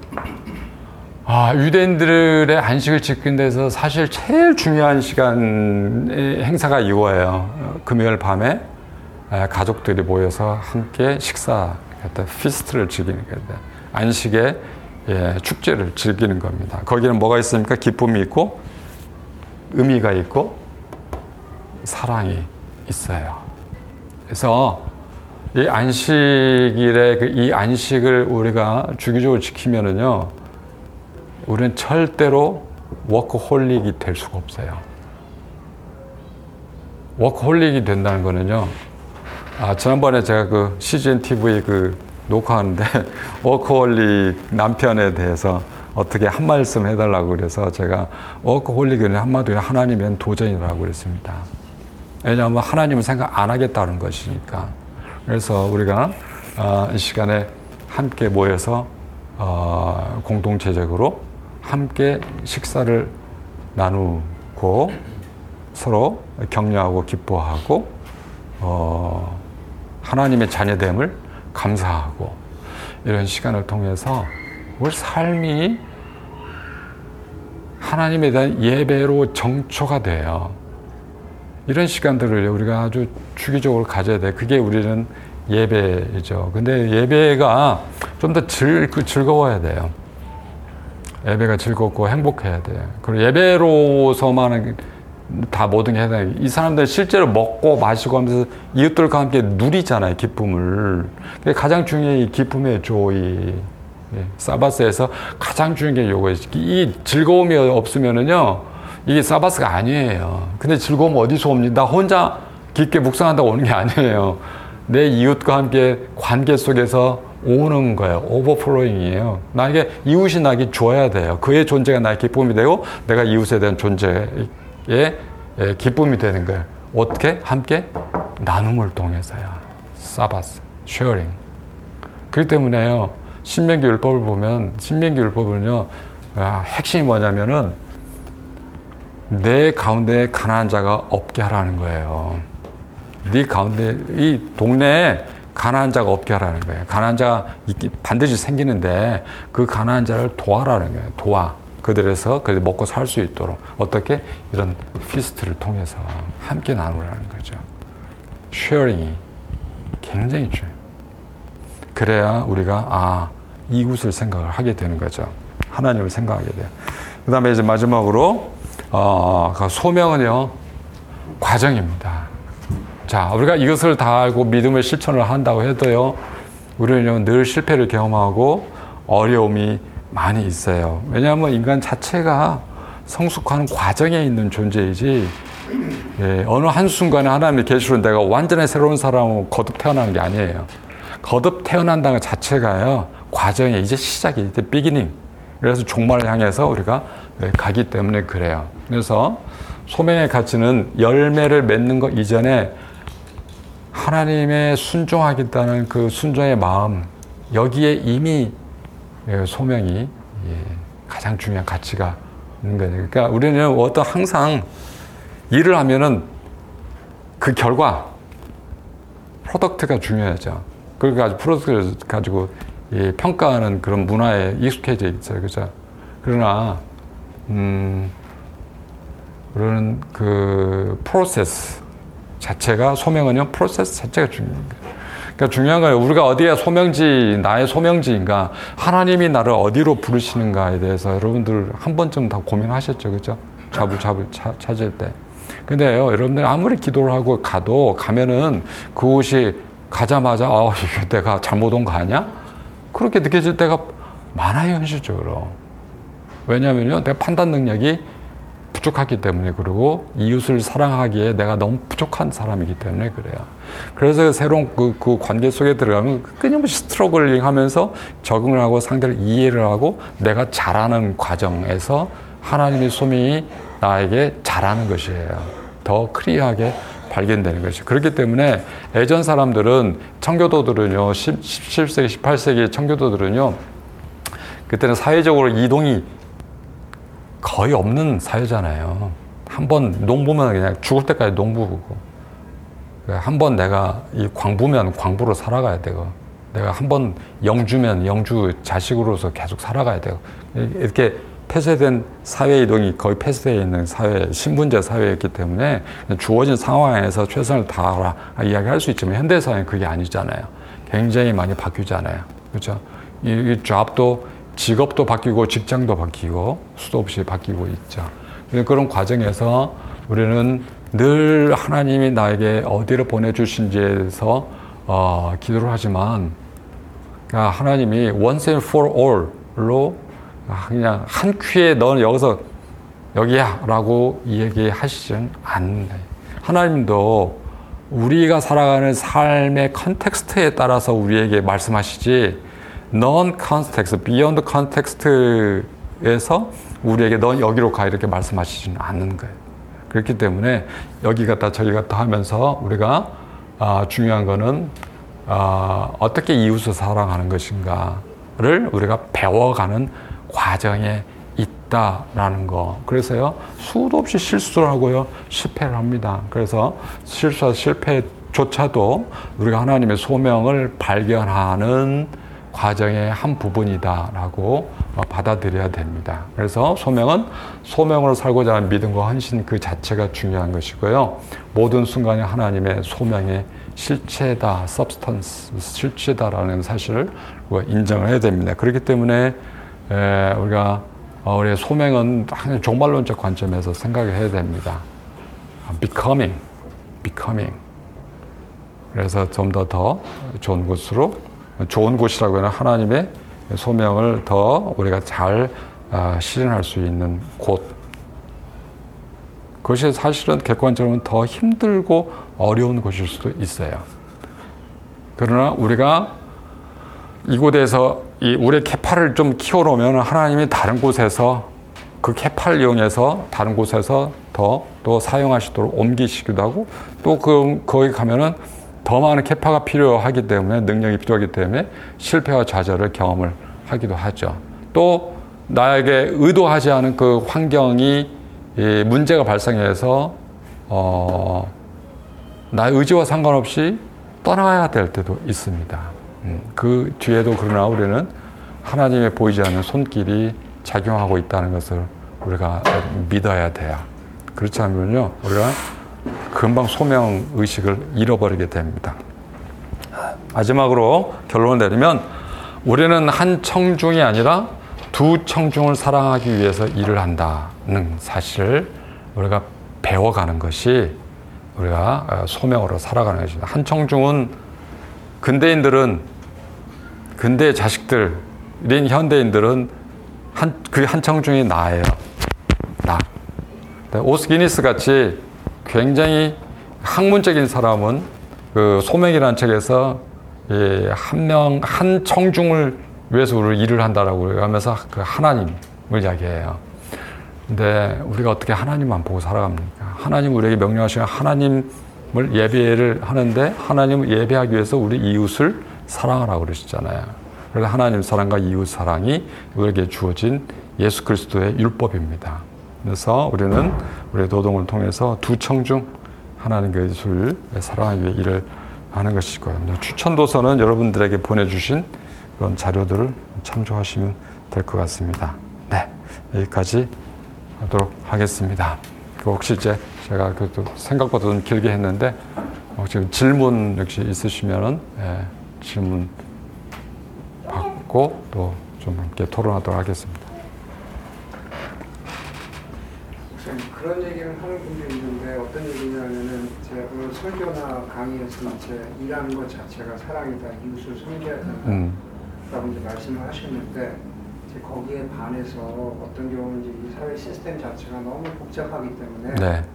아, 유대인들의 안식을 지키는 데서 사실 제일 중요한 시간 행사가 이거예요. 금요일 밤에 가족들이 모여서 함께 식사, 피스트를 즐기는 거예요. 안식의 예, 축제를 즐기는 겁니다. 거기는 뭐가 있습니까? 기쁨이 있고, 의미가 있고, 사랑이 있어요. 그래서 이 안식일에 그 이 안식을 우리가 주기적으로 지키면은요, 우리는 절대로 워크홀릭이 될 수가 없어요. 워크홀릭이 된다는 거는요, 아, 지난번에 제가 그 CGN TV 그 녹화하는데 워크홀릭 남편에 대해서 어떻게 한 말씀 해달라고 그래서 제가 workaholic은 한마디로 하나님은 도전이라고 그랬습니다. 왜냐하면 하나님은 생각 안 하겠다는 것이니까. 그래서 우리가 어, 이 시간에 함께 모여서 어, 공동체적으로 함께 식사를 나누고 서로 격려하고 기뻐하고 어, 하나님의 자녀됨을 감사하고 이런 시간을 통해서 우리 삶이 하나님에 대한 예배로 정초가 돼요. 이런 시간들을 우리가 아주 주기적으로 가져야 돼. 그게 우리는 예배죠. 근데 예배가 좀 더 즐거워야 돼요. 예배가 즐겁고 행복해야 돼요. 그리고 예배로서만 다 모든 게 해야. 이 사람들 실제로 먹고 마시고 하면서 이웃들과 함께 누리잖아요. 기쁨을. 가장 중요한 이 기쁨의 조이. 예, 사바스에서 가장 중요한 게 요거예요. 이 즐거움이 없으면은요, 이게 Sabbath가 아니에요. 근데 즐거움 어디서 옵니까? 나 혼자 깊게 묵상한다고 오는 게 아니에요. 내 이웃과 함께 관계 속에서 오는 거예요. overflowing이에요. 나에게 이웃이 나게 줘야 돼요. 그의 존재가 나의 기쁨이 되고 내가 이웃에 대한 존재의 예, 기쁨이 되는 거예요. 어떻게? 함께 나눔을 통해서야. Sabbath, sharing. 그렇기 때문에요. 신명기 율법을 보면 신명기 율법은요. 아, 핵심이 뭐냐면은 내 가운데 가난한 자가 없게 하라는 거예요. 네 가운데 이 동네에 가난한 자가 없게 하라는 거예요. 가난한 자가 반드시 생기는데 그 가난한 자를 도와라는 거예요. 도와. 그들에서 그 먹고 살 수 있도록 어떻게 이런 feast를 통해서 함께 나누라는 거죠. sharing이 굉장히 중요해요. 그래야 우리가 아 이웃을 생각을 하게 되는 거죠. 하나님을 생각하게 돼요. 그 다음에 이제 마지막으로 어, 그 소명은요 과정입니다. 자, 우리가 이것을 다 알고 믿음의 실천을 한다고 해도요, 우리는 늘 실패를 경험하고 어려움이 많이 있어요. 왜냐하면 인간 자체가 성숙하는 과정에 있는 존재이지, 예, 어느 한순간에 하나님의 계시로 내가 완전히 새로운 사람으로 거듭 태어나는 게 아니에요. 거듭 태어난다는 자체가요, 과정에 이제 시작이, 이제 비기닝. 그래서 종말을 향해서 우리가 예, 가기 때문에 그래요. 그래서 소명의 가치는 열매를 맺는 것 이전에 하나님의 순종하겠다는 그 순종의 마음, 여기에 이미 예, 소명이 예, 가장 중요한 가치가 있는 거예요. 그러니까 우리는 어떤 항상 일을 하면은 그 결과, product가 중요하죠. 그러니까 product를 가지고 평가하는 그런 문화에 익숙해져 있어요. 그죠? 그러나, 음, 우리는 그 프로세스, 자체가 소명은요 프로세스 자체가 거예요. 그러니까 중요한 거예요. 우리가 어디에 소명지 나의 소명지인가 하나님이 나를 어디로 부르시는가에 대해서 여러분들 한 번쯤 다 고민하셨죠, 그죠? job을 job을 차, 찾을 때. 근데요, 여러분들 아무리 기도를 하고 가도 가면은 그곳이 가자마자 아 이거 내가 잘못 온 거 아니야? 그렇게 느껴질 때가 많아요 현실적으로. 왜냐하면요, 내가 판단 능력이 부족하기 때문에 그리고 이웃을 사랑하기에 내가 너무 부족한 사람이기 때문에 그래요. 그래서 새로운 그, 그 관계 속에 들어가면 끊임없이 struggling 하면서 적응을 하고 상대를 이해를 하고 내가 잘하는 과정에서 하나님의 소명이 나에게 잘하는 것이에요. 더 크리하게 발견되는 것이죠. 그렇기 때문에 예전 사람들은 청교도들은요, 17세기, 18세기 청교도들은요, 그때는 사회적으로 이동이 거의 없는 사회잖아요. 한 번 농부면 그냥 죽을 때까지 농부고, 한 번 내가 이 광부면 광부로 살아가야 되고, 내가 한 번 영주면 영주 자식으로서 계속 살아가야 되고, 이렇게 폐쇄된 사회 이동이 거의 폐쇄되어 있는 사회, 신분제 사회였기 때문에 주어진 상황에서 최선을 다하라 이야기할 수 있지만 현대 사회는 그게 아니잖아요. 굉장히 많이 바뀌잖아요. 그렇죠? 이, 이 잡도 직업도 바뀌고 직장도 바뀌고 수도 없이 바뀌고 있죠. 그런 과정에서 우리는 늘 하나님이 나에게 어디를 보내주신지에서 어, 기도를 하지만 그러니까 하나님이 once and for all로 그냥 한 큐에 너는 여기서 여기야 라고 얘기하시진 않는 하나님도 우리가 살아가는 삶의 컨텍스트에 따라서 우리에게 말씀하시지 non context, beyond context에서 우리에게 넌 여기로 가 이렇게 말씀하시지는 않는 거예요. 그렇기 때문에 여기 갔다 저기 갔다 하면서 우리가 아, 중요한 거는 아, 어떻게 이웃을 사랑하는 것인가를 우리가 배워가는 과정에 있다라는 거. 그래서요, 수도 없이 실수를 하고요, 실패를 합니다. 그래서 실수와 실패조차도 우리가 하나님의 소명을 발견하는 과정의 한 부분이다라고 받아들여야 됩니다. 그래서 소명은 소명으로 살고자 하는 믿음과 헌신 그 자체가 중요한 것이고요. 모든 순간이 하나님의 소명의 실체다, substance, 실체다라는 사실을 인정을 해야 됩니다. 그렇기 때문에 우리가 어, 우리의 소명은 항상 종말론적 관점에서 생각해야 됩니다. becoming, becoming. 그래서 좀 더 더 좋은 곳으로 좋은 곳이라고 하는 하나님의 소명을 더 우리가 잘 아, 실현할 수 있는 곳. 그것이 사실은 객관적으로 더 힘들고 어려운 곳일 수도 있어요. 그러나 우리가 이곳에서 이 우리의 캐파를 좀 키워놓으면 하나님이 다른 곳에서 그 캐파를 이용해서 다른 곳에서 더 또 사용하시도록 옮기시기도 하고 또 그 거기 가면은 더 많은 캐파가 필요하기 때문에 능력이 필요하기 때문에 실패와 좌절을 경험을 하기도 하죠. 또 나에게 의도하지 않은 그 환경이 문제가 발생해서 어, 나의 의지와 상관없이 떠나야 될 때도 있습니다. 음, 그 뒤에도 그러나 우리는 하나님의 보이지 않는 손길이 작용하고 있다는 것을 우리가 믿어야 돼요. 그렇지 않으면요, 우리가 금방 소명 의식을 잃어버리게 됩니다. 마지막으로 결론을 내리면 우리는 한 청중이 아니라 두 청중을 사랑하기 위해서 일을 한다는 사실을 우리가 배워가는 것이 우리가 소명으로 살아가는 것입니다. 한 청중은 근대인들은 근대 자식들인 현대인들은 한, 그 한 청중이 나예요. 나. 오스기니스 같이 굉장히 학문적인 사람은 그 소명이라는 책에서 예, 한 명, 한 청중을 위해서 우리 일을 한다라고 하면서 그 하나님을 이야기해요. 근데 우리가 어떻게 하나님만 보고 살아갑니까? 하나님 우리에게 명령하시는 하나님을 예배를 하는데 하나님을 예배하기 위해서 우리 이웃을 사랑하라고 그러시잖아요. 그래서 하나님 사랑과 이웃 사랑이 우리에게 주어진 예수 그리스도의 율법입니다. 그래서 우리는 우리의 노동을 통해서 두 청 중 하나님과 예수를 사랑하기 위해 일을 하는 것이고요. 추천 도서는 여러분들에게 보내주신 그런 자료들을 참조하시면 될 것 같습니다. 네, 여기까지 하도록 하겠습니다. 그 혹시 이제 제가 그래도 생각보다 좀 길게 했는데 혹시 질문 역시 있으시면은 예, 질문 받고 또 좀 함께 토론하도록 하겠습니다. 그런 얘기를 하는 분들이 있는데 어떤 얘기냐면은 제가 그 설교나 강의에서 이제 일하는 것 자체가 사랑이다 이웃을 섬겨야 된다 음. 라고 이제 말씀을 하셨는데 이제 거기에 반해서 어떤 경우는 이제 이 사회 시스템 자체가 너무 복잡하기 때문에 네.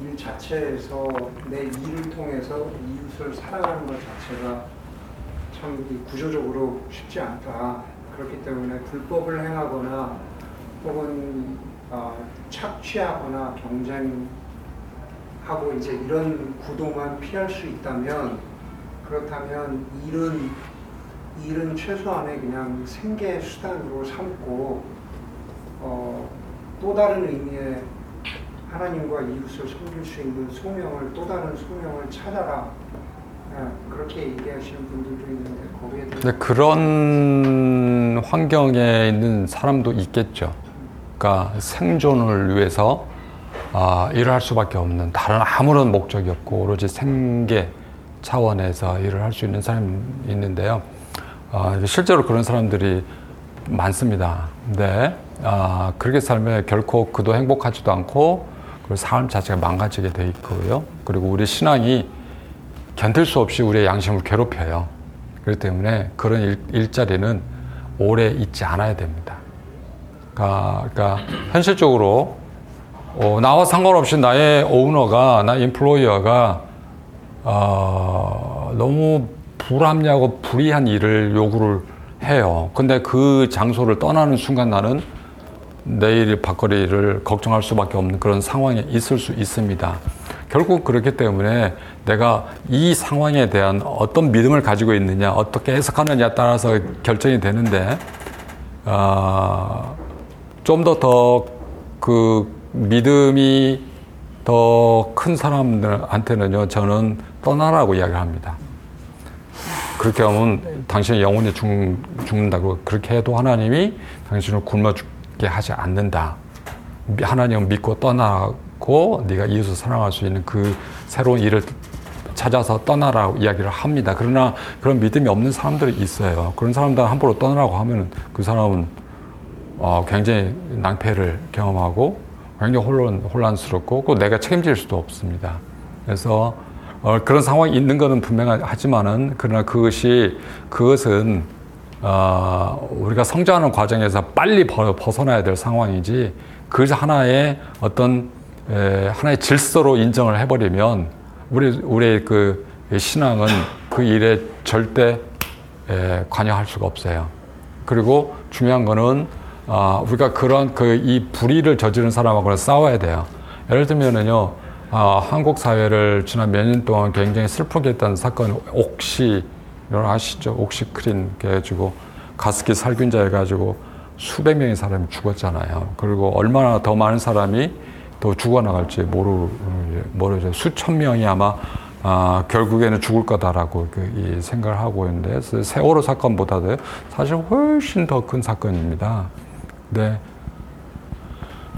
일 자체에서 내 일을 통해서 이웃을 사랑하는 것 자체가 참 구조적으로 쉽지 않다. 그렇기 때문에 불법을 행하거나 혹은 어, 착취하거나 경쟁 하고 이제 이런 구도만 피할 수 있다면 그렇다면 일은 일은 최소한의 그냥 생계 수단으로 삼고 어, 또 다른 의미의 하나님과 이웃을 섬길 수 있는 소명을 또 다른 소명을 찾아라 예, 그렇게 얘기하시는 분들도 있는데 거기에 근데 그런 환경에 있는 사람도 있겠죠. 그러니까 생존을 위해서 아, 일을 할 수밖에 없는 다른 아무런 목적이 없고 오로지 생계 차원에서 일을 할 수 있는 사람이 있는데요. 아, 실제로 그런 사람들이 많습니다. 근데 아, 그렇게 살면 결코 그도 행복하지도 않고 그리고 삶 자체가 망가지게 돼 있고요. 그리고 우리 신앙이 견딜 수 없이 우리의 양심을 괴롭혀요. 그렇기 때문에 그런 일, 일자리는 오래 있지 않아야 됩니다. 그러니까, 현실적으로 어, 나와 상관없이 나의 오너가, 나 인플로이어가 어, 너무 불합리하고 불이한 일을 요구를 해요. 근데 그 장소를 떠나는 순간 나는 내일 밥거리를 걱정할 수밖에 없는 그런 상황에 있을 수 있습니다. 결국 그렇기 때문에 내가 이 상황에 대한 어떤 믿음을 가지고 있느냐, 어떻게 해석하느냐에 따라서 결정이 되는데, 어, 좀 더 더 그 믿음이 더 큰 사람들한테는요, 저는 떠나라고 이야기를 합니다. 그렇게 하면 당신의 영혼이 죽, 죽는다고 그렇게 해도 하나님이 당신을 굶어 죽게 하지 않는다. 하나님을 믿고 떠나고 네가 이웃을 사랑할 수 있는 그 새로운 일을 찾아서 떠나라고 이야기를 합니다. 그러나 그런 믿음이 없는 사람들이 있어요. 그런 사람들 함부로 떠나라고 하면 그 사람은 어, 굉장히 낭패를 경험하고 굉장히 혼란, 혼란스럽고 또 내가 책임질 수도 없습니다. 그래서 어, 그런 상황이 있는 것은 분명하지만은 그러나 그것이 그것은 어, 우리가 성장하는 과정에서 빨리 벗어나야 될 상황이지 그것이 하나의 어떤 에, 하나의 질서로 인정을 해버리면 우리 우리의 그 신앙은 그 일에 절대 에, 관여할 수가 없어요. 그리고 중요한 거는 어, 우리가 그런 그 이 불의를 저지른 사람하고는 싸워야 돼요. 예를 들면은요, 어, 한국 사회를 지난 몇 년 동안 굉장히 슬프게 했던 사건 옥시 여러분 아시죠? 옥시크린 해가지고 가습기 살균자 해가지고 수백 명의 사람이 죽었잖아요. 그리고 얼마나 더 많은 사람이 더 죽어나갈지 모르, 모르죠. 수천 명이 아마 아, 결국에는 죽을 거다라고 그, 생각을 하고 있는데 세월호 사건보다도 사실 훨씬 더 큰 사건입니다. 근데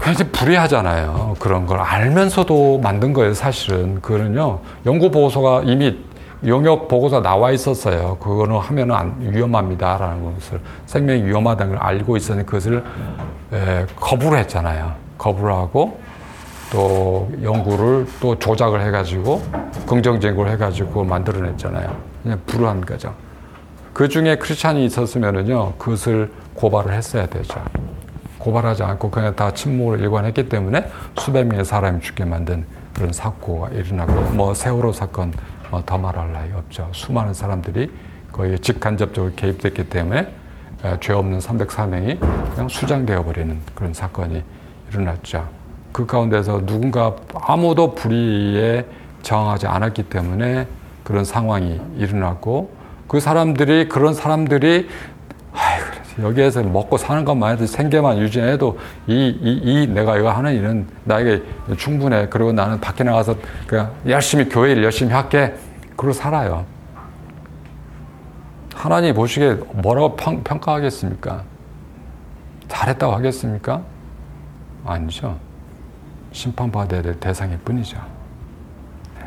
굉장히 불리하잖아요. 그런 걸 알면서도 만든 거예요, 사실은. 그거는요, 연구 보고서가 이미 용역 보고서 나와 있었어요. 그거는 하면은 안, 위험합니다라는 것을 생명이 위험하다는 걸 알고 있었는데 그것을 에, 거부를 했잖아요. 거부를 하고 또 연구를 또 조작을 해가지고 긍정적인 걸 해가지고 만들어냈잖아요. 그냥 불우한 거죠. 그 중에 크리스찬이 있었으면은요, 그것을 고발을 했어야 되죠. 고발하지 않고 그냥 다 침묵을 일관했기 때문에 수백 명의 사람이 죽게 만든 그런 사고가 일어나고 뭐 세월호 사건 뭐 더 말할 나위 없죠. 수많은 사람들이 거의 직간접적으로 개입됐기 때문에 죄 없는 304명이 그냥 수장되어 버리는 그런 사건이 일어났죠. 그 가운데서 누군가 아무도 불의에 저항하지 않았기 때문에 그런 상황이 일어났고 그 사람들이 그런 사람들이 여기에서 먹고 사는 것만 해도 생계만 유지해도 이, 이, 이 내가 이거 하는 일은 나에게 충분해. 그리고 나는 밖에 나가서 그냥 열심히 교회 일 열심히 할게. 그러고 살아요. 하나님 보시기에 뭐라고 평, 평가하겠습니까? 잘했다고 하겠습니까? 아니죠. 심판받아야 될 대상일 뿐이죠. 네.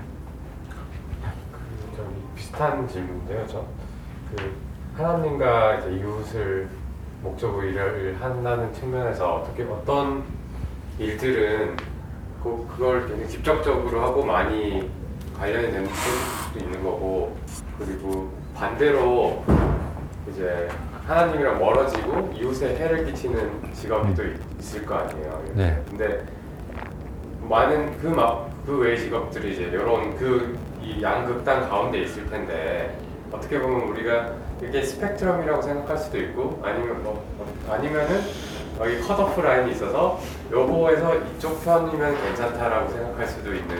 그, 비슷한 질문인데요, 저. 그, 하나님과 이제 이웃을 목적으로 일을 한다는 측면에서 어떻게 어떤 일들은 그, 그걸 굉장히 직접적으로 하고 많이 관련이 되는 수도 있는 거고 그리고 반대로 이제 하나님이랑 멀어지고 이웃에 해를 끼치는 직업이 또 있을 거 아니에요. 네. 근데 많은 그막그 외의 직업들이 이제 이런 그이 양극단 가운데 있을 텐데 어떻게 보면 우리가 이게 스펙트럼이라고 생각할 수도 있고 아니면 뭐 아니면은 여기 컷오프 라인이 있어서 요거에서 이쪽 편이면 괜찮다라고 생각할 수도 있는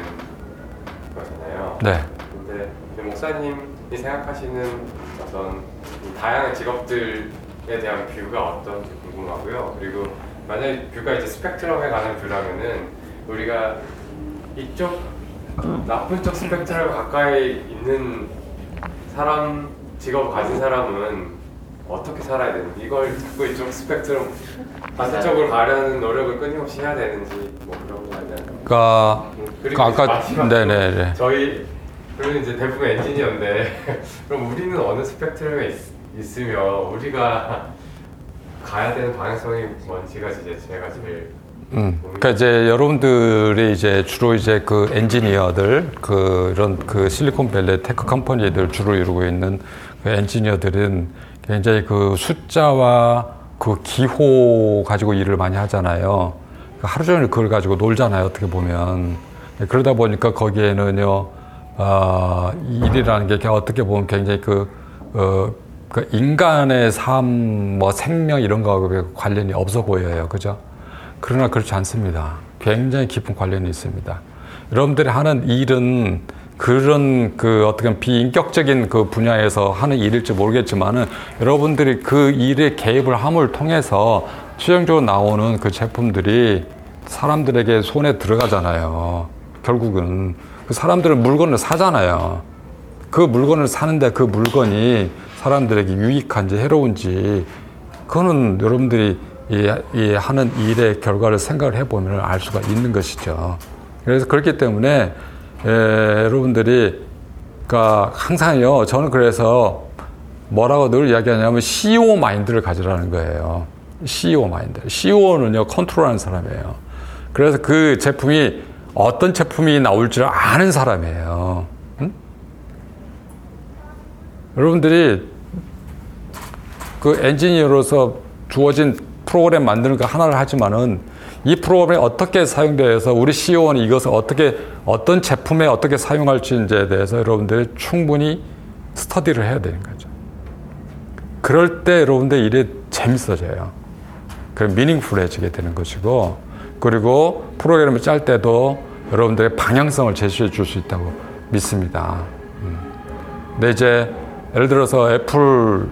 네. 근데 그 목사님이 생각하시는 어떤 이 다양한 직업들에 대한 뷰가 어떤지 궁금하고요. 그리고 만약에 뷰가 이제 스펙트럼에 관한 뷰라면은 우리가 이쪽 나쁜 쪽 스펙트럼 가까이 있는 사람 직업 가진 사람은 어떻게 살아야 되는지 이걸 자꾸 이쪽 스펙트럼 반대쪽으로 가려는 노력을 끊임없이 해야 되는지 뭐 그런 거에 대한 그러니까 그리고 아까 마지막으로 네네네. 저희 그러면 이제 대부분 엔지니어인데 그럼 우리는 어느 스펙트럼에 있, 으면 우리가 가야 되는 방향성이 뭔지가 이제 제가 제일 음, 그러니까 이제 여러분들이 이제 주로 이제 그 엔지니어들 그런 그 실리콘밸리 tech company들 주로 이루고 있는 그 엔지니어들은 굉장히 그 숫자와 그 기호 가지고 일을 많이 하잖아요. 그러니까 하루 종일 그걸 가지고 놀잖아요. 어떻게 보면 그러다 보니까 거기에는요 아, 일이라는 게 어떻게 보면 굉장히 그, 어, 그 인간의 삶, 뭐 생명 이런 거하고 관련이 없어 보여요. 그죠? 그러나 그렇지 않습니다. 굉장히 깊은 관련이 있습니다. 여러분들이 하는 일은 그런 그 어떻게 보면 비인격적인 그 분야에서 하는 일일지 모르겠지만은 여러분들이 그 일에 개입을 함을 통해서 최종적으로 나오는 그 제품들이 사람들에게 손에 들어가잖아요. 결국은 그 사람들은 물건을 사잖아요. 그 물건을 사는데 그 물건이 사람들에게 유익한지 해로운지 그거는 여러분들이 이, 이 하는 일의 결과를 생각을 해보면 알 수가 있는 것이죠. 그래서 그렇기 때문에 에, 여러분들이 그러니까 항상요. 저는 그래서 뭐라고 늘 이야기하냐면 CEO 마인드를 가지라는 거예요. CEO 마인드. CEO는요 컨트롤하는 사람이에요. 그래서 그 제품이 어떤 제품이 나올 줄 아는 사람이에요. 응? 여러분들이 그 엔지니어로서 주어진 프로그램 만드는 거 하나를 하지만은 이 프로그램이 어떻게 사용되어서 우리 CEO는 이것을 어떻게 어떤 제품에 어떻게 사용할지에 대해서 여러분들이 충분히 스터디를 해야 되는 거죠. 그럴 때 여러분들 일이 재밌어져요. 그 미닝풀해지게 되는 것이고 그리고 프로그램을 짤 때도 여러분들의 방향성을 제시해 줄 수 있다고 믿습니다. 음. 근데 이제 예를 들어서 애플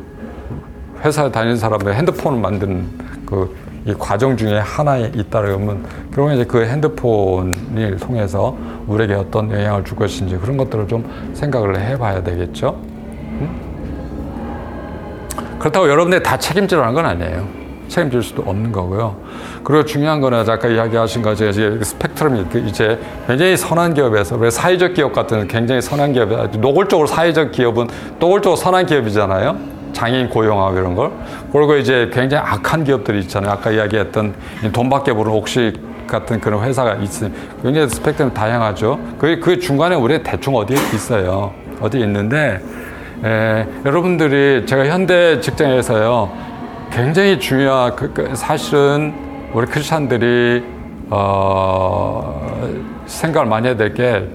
회사에 다니는 사람들 핸드폰을 만드는 그 이 과정 중에 하나에 있다 그러면 그러면 이제 그 핸드폰을 통해서 우리에게 어떤 영향을 줄 것인지 그런 것들을 좀 생각을 해봐야 되겠죠. 음? 그렇다고 여러분들이 다 책임지라는 건 아니에요. 책임질 수도 없는 거고요. 그리고 중요한 거는 아까 이야기하신 것이 이제 스펙트럼이 이제 굉장히 선한 기업에서 왜 사회적 기업 같은 굉장히 선한 기업, 노골적으로 사회적 기업은 노골적으로 선한 기업이잖아요. 장애인 고용하고 이런 걸. 그리고 이제 굉장히 악한 기업들이 있잖아요. 아까 이야기했던 돈밖에 모르는 옥시 같은 그런 회사가 있으면 굉장히 스펙트럼 다양하죠. 그, 그 중간에 우리 대충 어디에 있어요. 어디에 있는데, 에, 여러분들이 제가 현대 직장에서요. 굉장히 중요한, 그, 그 사실은 우리 크리스찬들이, 어, 생각을 많이 해야 될 게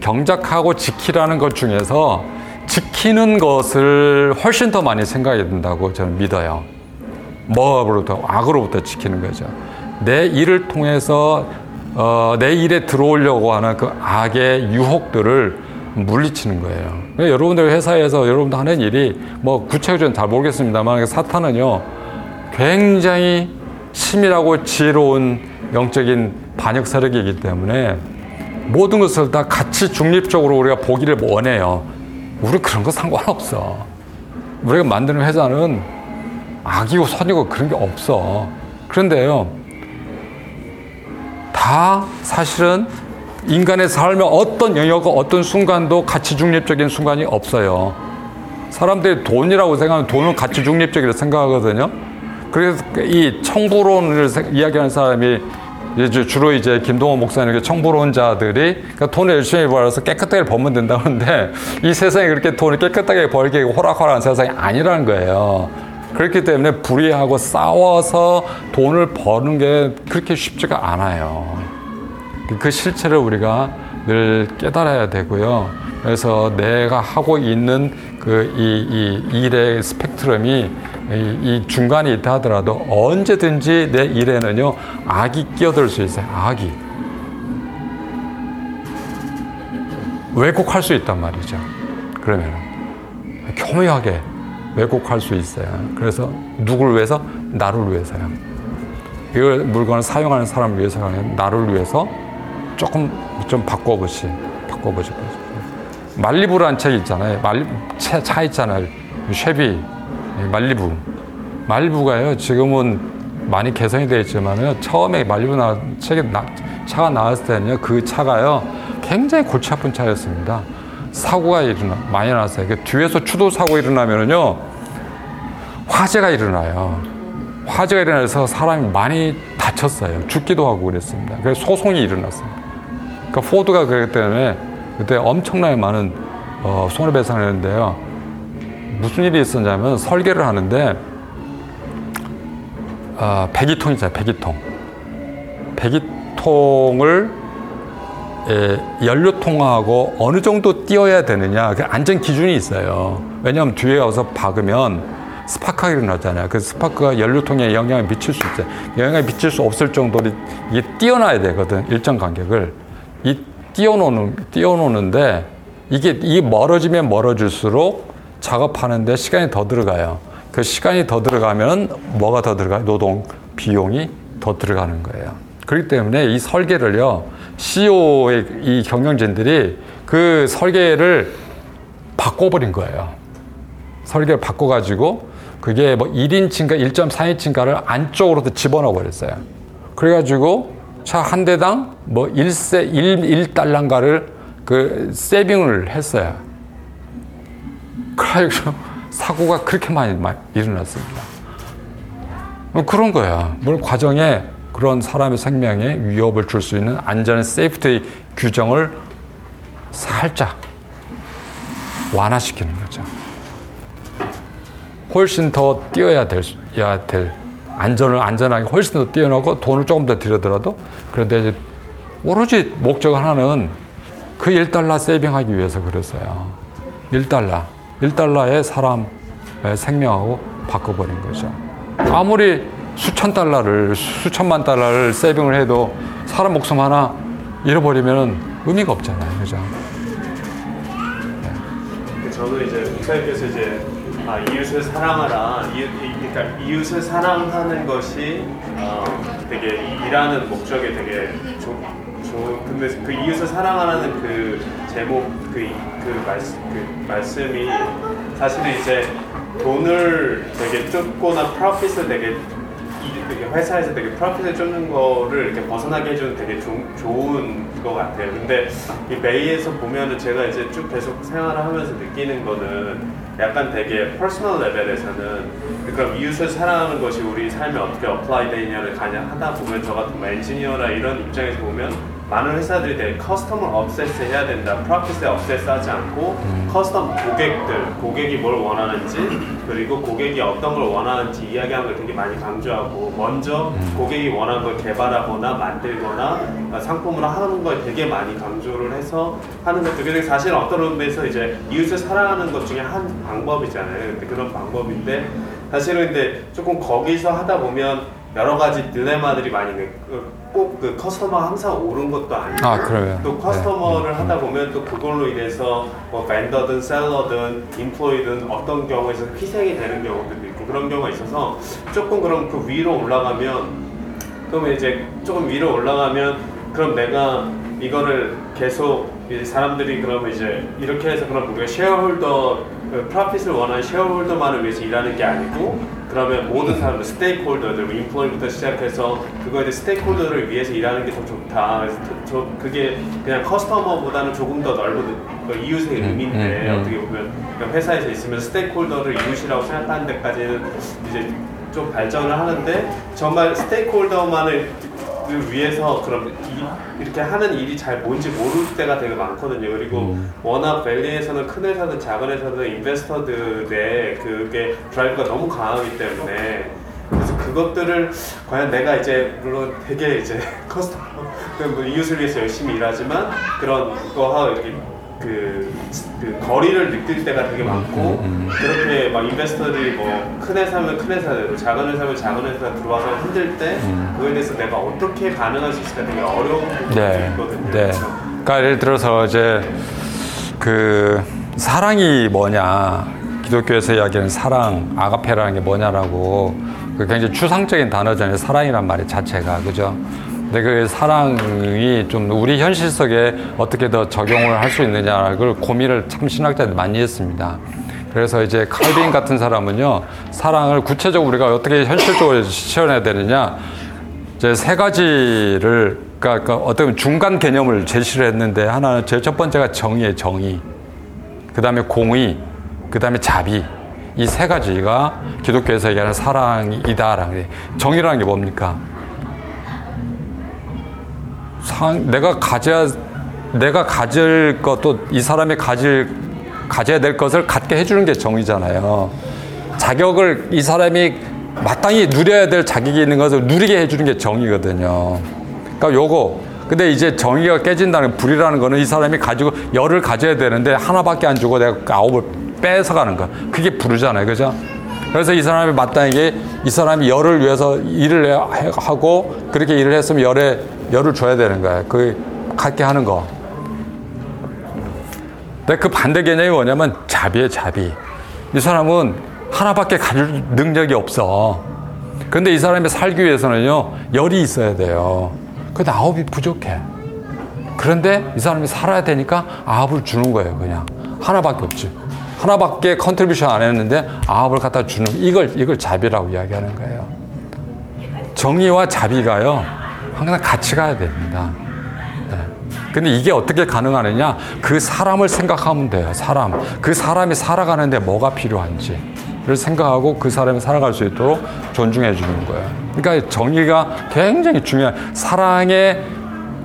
경작하고 지키라는 것 중에서 지키는 것을 훨씬 더 많이 생각해야 된다고 저는 믿어요. 뭐로부터 악으로부터 지키는 거죠. 내 일을 통해서 어, 내 일에 들어오려고 하는 그 악의 유혹들을 물리치는 거예요. 그러니까 여러분들 회사에서 여러분들 하는 일이 뭐 구체적으로는 잘 모르겠습니다만 사탄은요 굉장히 치밀하고 지혜로운 영적인 반역 세력이기 때문에 모든 것을 다 같이 중립적으로 우리가 보기를 원해요. 우리 그런 거 상관없어. 우리가 만드는 회사는 악이고 선이고 그런 게 없어. 그런데요, 다 사실은 인간의 삶의 어떤 영역과 어떤 순간도 가치 중립적인 순간이 없어요. 사람들이 돈이라고 생각하면 돈은 가치 중립적이라고 생각하거든요. 그래서 이 청부론을 이야기하는 사람이 이제 주로 이제 김동원 목사님 청부론자들이 그러니까 돈을 열심히 벌어서 깨끗하게 벌면 된다는데 이 세상에 그렇게 돈을 깨끗하게 벌게 호락호락한 세상이 아니라는 거예요. 그렇기 때문에 불의하고 싸워서 돈을 버는 게 그렇게 쉽지가 않아요. 그 실체를 우리가 늘 깨달아야 되고요. 그래서 내가 하고 있는 그이 이 일의 스펙트럼이 이, 이 중간에 있다 하더라도 언제든지 내 일에는요 악이 끼어들 수 있어요. 악이. 왜곡할 수 있단 말이죠. 그러면 교묘하게 왜곡할 수 있어요. 그래서 누구를 위해서? 나를 위해서요. 이걸 물건을 사용하는 사람을 위해서가 아니라 나를 위해서 조금 좀 바꿔보시, 바꿔보시. 말리부라는 책 있잖아요. 말리, 차, 차 있잖아요. 쉐비, 말리부. 말리부가요, 지금은 많이 개선이 되어 있지만요, 처음에 말리부 나, 책이 나, 차가 나왔을 때는요, 그 차가요, 굉장히 골치 아픈 차였습니다. 사고가 일어나, 많이 났어요. 그 뒤에서 추도 사고 일어나면은요, 화재가 일어나요. 화재가 일어나서 사람이 많이 다쳤어요. 죽기도 하고 그랬습니다. 그래서 소송이 일어났습니다. 그러니까 포드가 그랬기 때문에 그때 엄청나게 많은 어, 손해배상을 했는데요. 무슨 일이 있었냐면 설계를 하는데 어, 배기통 있잖아요. 배기통. 배기통을 예, 연료통하고 어느 정도 띄어야 되느냐 그 안전 기준이 있어요. 왜냐하면 뒤에 와서 박으면 스파크가 일어나잖아요. 그 스파크가 연료통에 영향을 미칠 수 있어요. 영향을 미칠 수 없을 정도로 이게 띄어놔야 되거든. 일정 간격을. 이 띄어놓는, 띄어놓는데 이게, 이 멀어지면 멀어질수록 작업하는데 시간이 더 들어가요. 그 시간이 더 들어가면 뭐가 더 들어가요? 노동 비용이 더 들어가는 거예요. 그렇기 때문에 이 설계를요, CEO의 이 경영진들이 그 설계를 바꿔버린 거예요. 설계를 바꿔가지고 그게 뭐 1인칭가 1.4인칭가를 안쪽으로 집어넣어 버렸어요. 그래가지고 차 한 대당 뭐 1세, 1, 1달러인가를 그 세빙을 했어요. 그래가지고 사고가 그렇게 많이 일어났습니다. 뭐 그런 거야. 물 과정에 그런 사람의 생명에 위협을 줄 수 있는 안전 세이프티 규정을 살짝 완화시키는 거죠. 훨씬 더 뛰어야 될, 야 될, 안전을 안전하게 훨씬 더 뛰어나고 돈을 조금 더 들여더라도 그런데 이제 오로지 목적 하나는 그 1달러 세이빙하기 위해서 그랬어요. 1달러. 1달러에 사람의 생명하고 바꿔버린 거죠. 아무리 수천 달러를, 수천만 달러를 세이빙을 해도 사람 목숨 하나 잃어버리면 의미가 없잖아요. 그죠? 저는 이제 목사님께서 이제 아, 이웃을 사랑하라. 이웃, 그러니까 이웃을 사랑하는 것이 어, 되게 일하는 목적에 되게 좋, 좋은. 근데 그 이웃을 사랑하라는 그 제목 그, 그, 말씀, 그 말씀이 사실은 이제 돈을 되게 쫓거나 프로핏을 되게 되게 회사에서 되게 profit을 쫓는 거를 이렇게 벗어나게 해주는 되게 조, 좋은 것 같아요. 근데 의미에서 보면은 제가 이제 쭉 계속 생활을 하면서 느끼는 거는 약간 되게 personal level에서는 그럼 이웃을 사랑하는 것이 우리 삶에 어떻게 apply 되냐를 가냐 하다 보면 저 같은 뭐 엔지니어나 이런 입장에서 보면 많은 회사들이 되게 customer obsess 해야 된다. profit에 obsess 하지 않고 customer 고객들, 고객이 뭘 원하는지 그리고 고객이 어떤 걸 원하는지 이야기하는 걸 되게 많이 강조하고 먼저 고객이 원하는 걸 개발하거나 만들거나 상품으로 하는 걸 되게 많이 강조를 해서 하는 것들 근데 사실 어떤 의미에서 이제 이웃을 사랑하는 것 중에 한 방법이잖아요. 그런 방법인데 사실은 근데 조금 거기서 하다 보면 여러 가지 딜레마들이 많이 꼭그 커스터머 항상 옳은 것도 아니고 아, 그래요. 또 커스터머를 하다 보면 또 그걸로 인해서 뭐 벤더든 셀러든 인플로이든 어떤 경우에서 희생이 되는 경우들도 있고 그런 경우가 있어서 조금 그럼 그 위로 올라가면 그러면 이제 조금 위로 올라가면 그럼 내가 이거를 계속 이제 사람들이 그러면 이제 이렇게 해서 그럼 우리가 쉐어홀더 그 프로핏을 원하는 쉐어홀더만을 위해서 일하는 게 아니고 그러면 모든 사람들 스테이크홀더들 인플루언부터 시작해서 그거에 대해 스테이크홀더를 위해서 일하는 게 더 좋다. 그래서 저, 저 그게 그냥 커스터머보다는 조금 더 넓은 그 이웃의 의미인데 음, 음. 어떻게 보면 회사에서 있으면 스테이크홀더를 이웃이라고 생각하는 데까지는 이제 좀 발전을 하는데 정말 스테이크홀더만을 그 위해서 그럼 이, 이렇게 하는 일이 잘 뭔지 모를 때가 되게 많거든요. 그리고 워낙 밸리에서는 큰 회사든 작은 회사든 인베스터들의 그게 드라이브가 너무 강하기 때문에 그래서 그것들을 과연 내가 이제 물론 되게 이제 커스터머 뭐 이웃을 위해서 열심히 일하지만 그런 거하고 이렇게 그, 그 거리를 느낄 때가 되게 많고 그렇게 막 인베스터들이 뭐 큰 회사면 큰 회사대로 작은 회사면 작은 회사 들어와서 힘들 때 그거에 대해서 내가 어떻게 반응할 수 있을까 되게 어려운 부분이 네. 있거든요. 네. 그러니까 예를 들어서 이제 그 사랑이 뭐냐 기독교에서 이야기하는 사랑 아가페라는 게 뭐냐라고 그 굉장히 추상적인 단어잖아요 사랑이란 말의 자체가 그죠 근데 그 사랑이 좀 우리 현실 속에 어떻게 더 적용을 할 수 있느냐를 고민을 참 신학자들이 많이 했습니다. 그래서 이제 칼빈 같은 사람은요 사랑을 구체적으로 우리가 어떻게 현실적으로 실현해야 되느냐. 이제 세 가지를 그러니까, 그러니까 어떤 중간 개념을 제시를 했는데 하나는 제일 첫 번째가 정의의 정의, 그 다음에 공의, 그 다음에 자비. 이 세 가지가 기독교에서 얘기하는 사랑이다라는 게 정의라는 게 뭡니까? 상, 내가 가져야 내가 가질 것도 이 사람이 가질 가져야 될 것을 갖게 해주는 게 정의잖아요. 자격을 이 사람이 마땅히 누려야 될 자격이 있는 것을 누리게 해주는 게 정의거든요. 그러니까 요거. 근데 이제 정의가 깨진다는 불이라는 거는 이 사람이 가지고 열을 가져야 되는데 하나밖에 안 주고 내가 그 아홉을 뺏어가는 거. 그게 불이잖아요. 그죠? 그래서 이 사람이 마땅하게 이 사람이 열을 위해서 일을 해- 하고 그렇게 일을 했으면 열에 열을 줘야 되는 거야. 그 갖게 하는 거. 근데 그 반대 개념이 뭐냐면 자비의 자비. 이 사람은 하나밖에 가질 능력이 없어. 근데 이 사람이 살기 위해서는요, 열이 있어야 돼요. 근데 아홉이 부족해. 그런데 이 사람이 살아야 되니까 아홉을 주는 거예요, 그냥. 하나밖에 없지. 하나밖에 contribution 안 했는데 아홉을 갖다 주는, 이걸, 이걸 자비라고 이야기하는 거예요. 정의와 자비가요, 항상 같이 가야 됩니다. 근데 이게 어떻게 가능하느냐? 그 사람을 생각하면 돼요. 사람. 그 사람이 살아가는데 뭐가 필요한지를 생각하고 그 사람이 살아갈 수 있도록 존중해 주는 거예요. 그러니까 정의가 굉장히 중요한 사랑의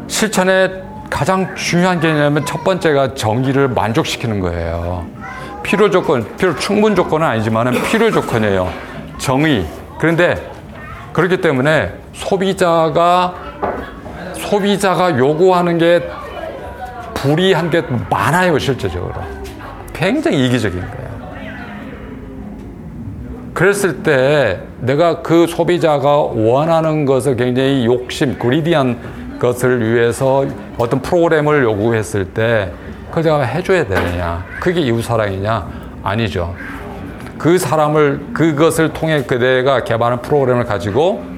실천의 가장 중요한 개념은 첫 번째가 정의를 만족시키는 거예요. 필요 조건, 필요 충분 조건은 아니지만 필요 조건이에요. 정의. 그런데 그렇기 때문에 소비자가 소비자가 요구하는 게 불이한 게 많아요, 실제적으로. 굉장히 이기적인 거예요. 그랬을 때 내가 그 소비자가 원하는 것을 굉장히 욕심, 그리디한 것을 위해서 어떤 프로그램을 요구했을 때 그걸 해줘야 되느냐. 그게 이웃사랑이냐? 아니죠. 그 사람을, 그것을 통해 그대가 개발한 프로그램을 가지고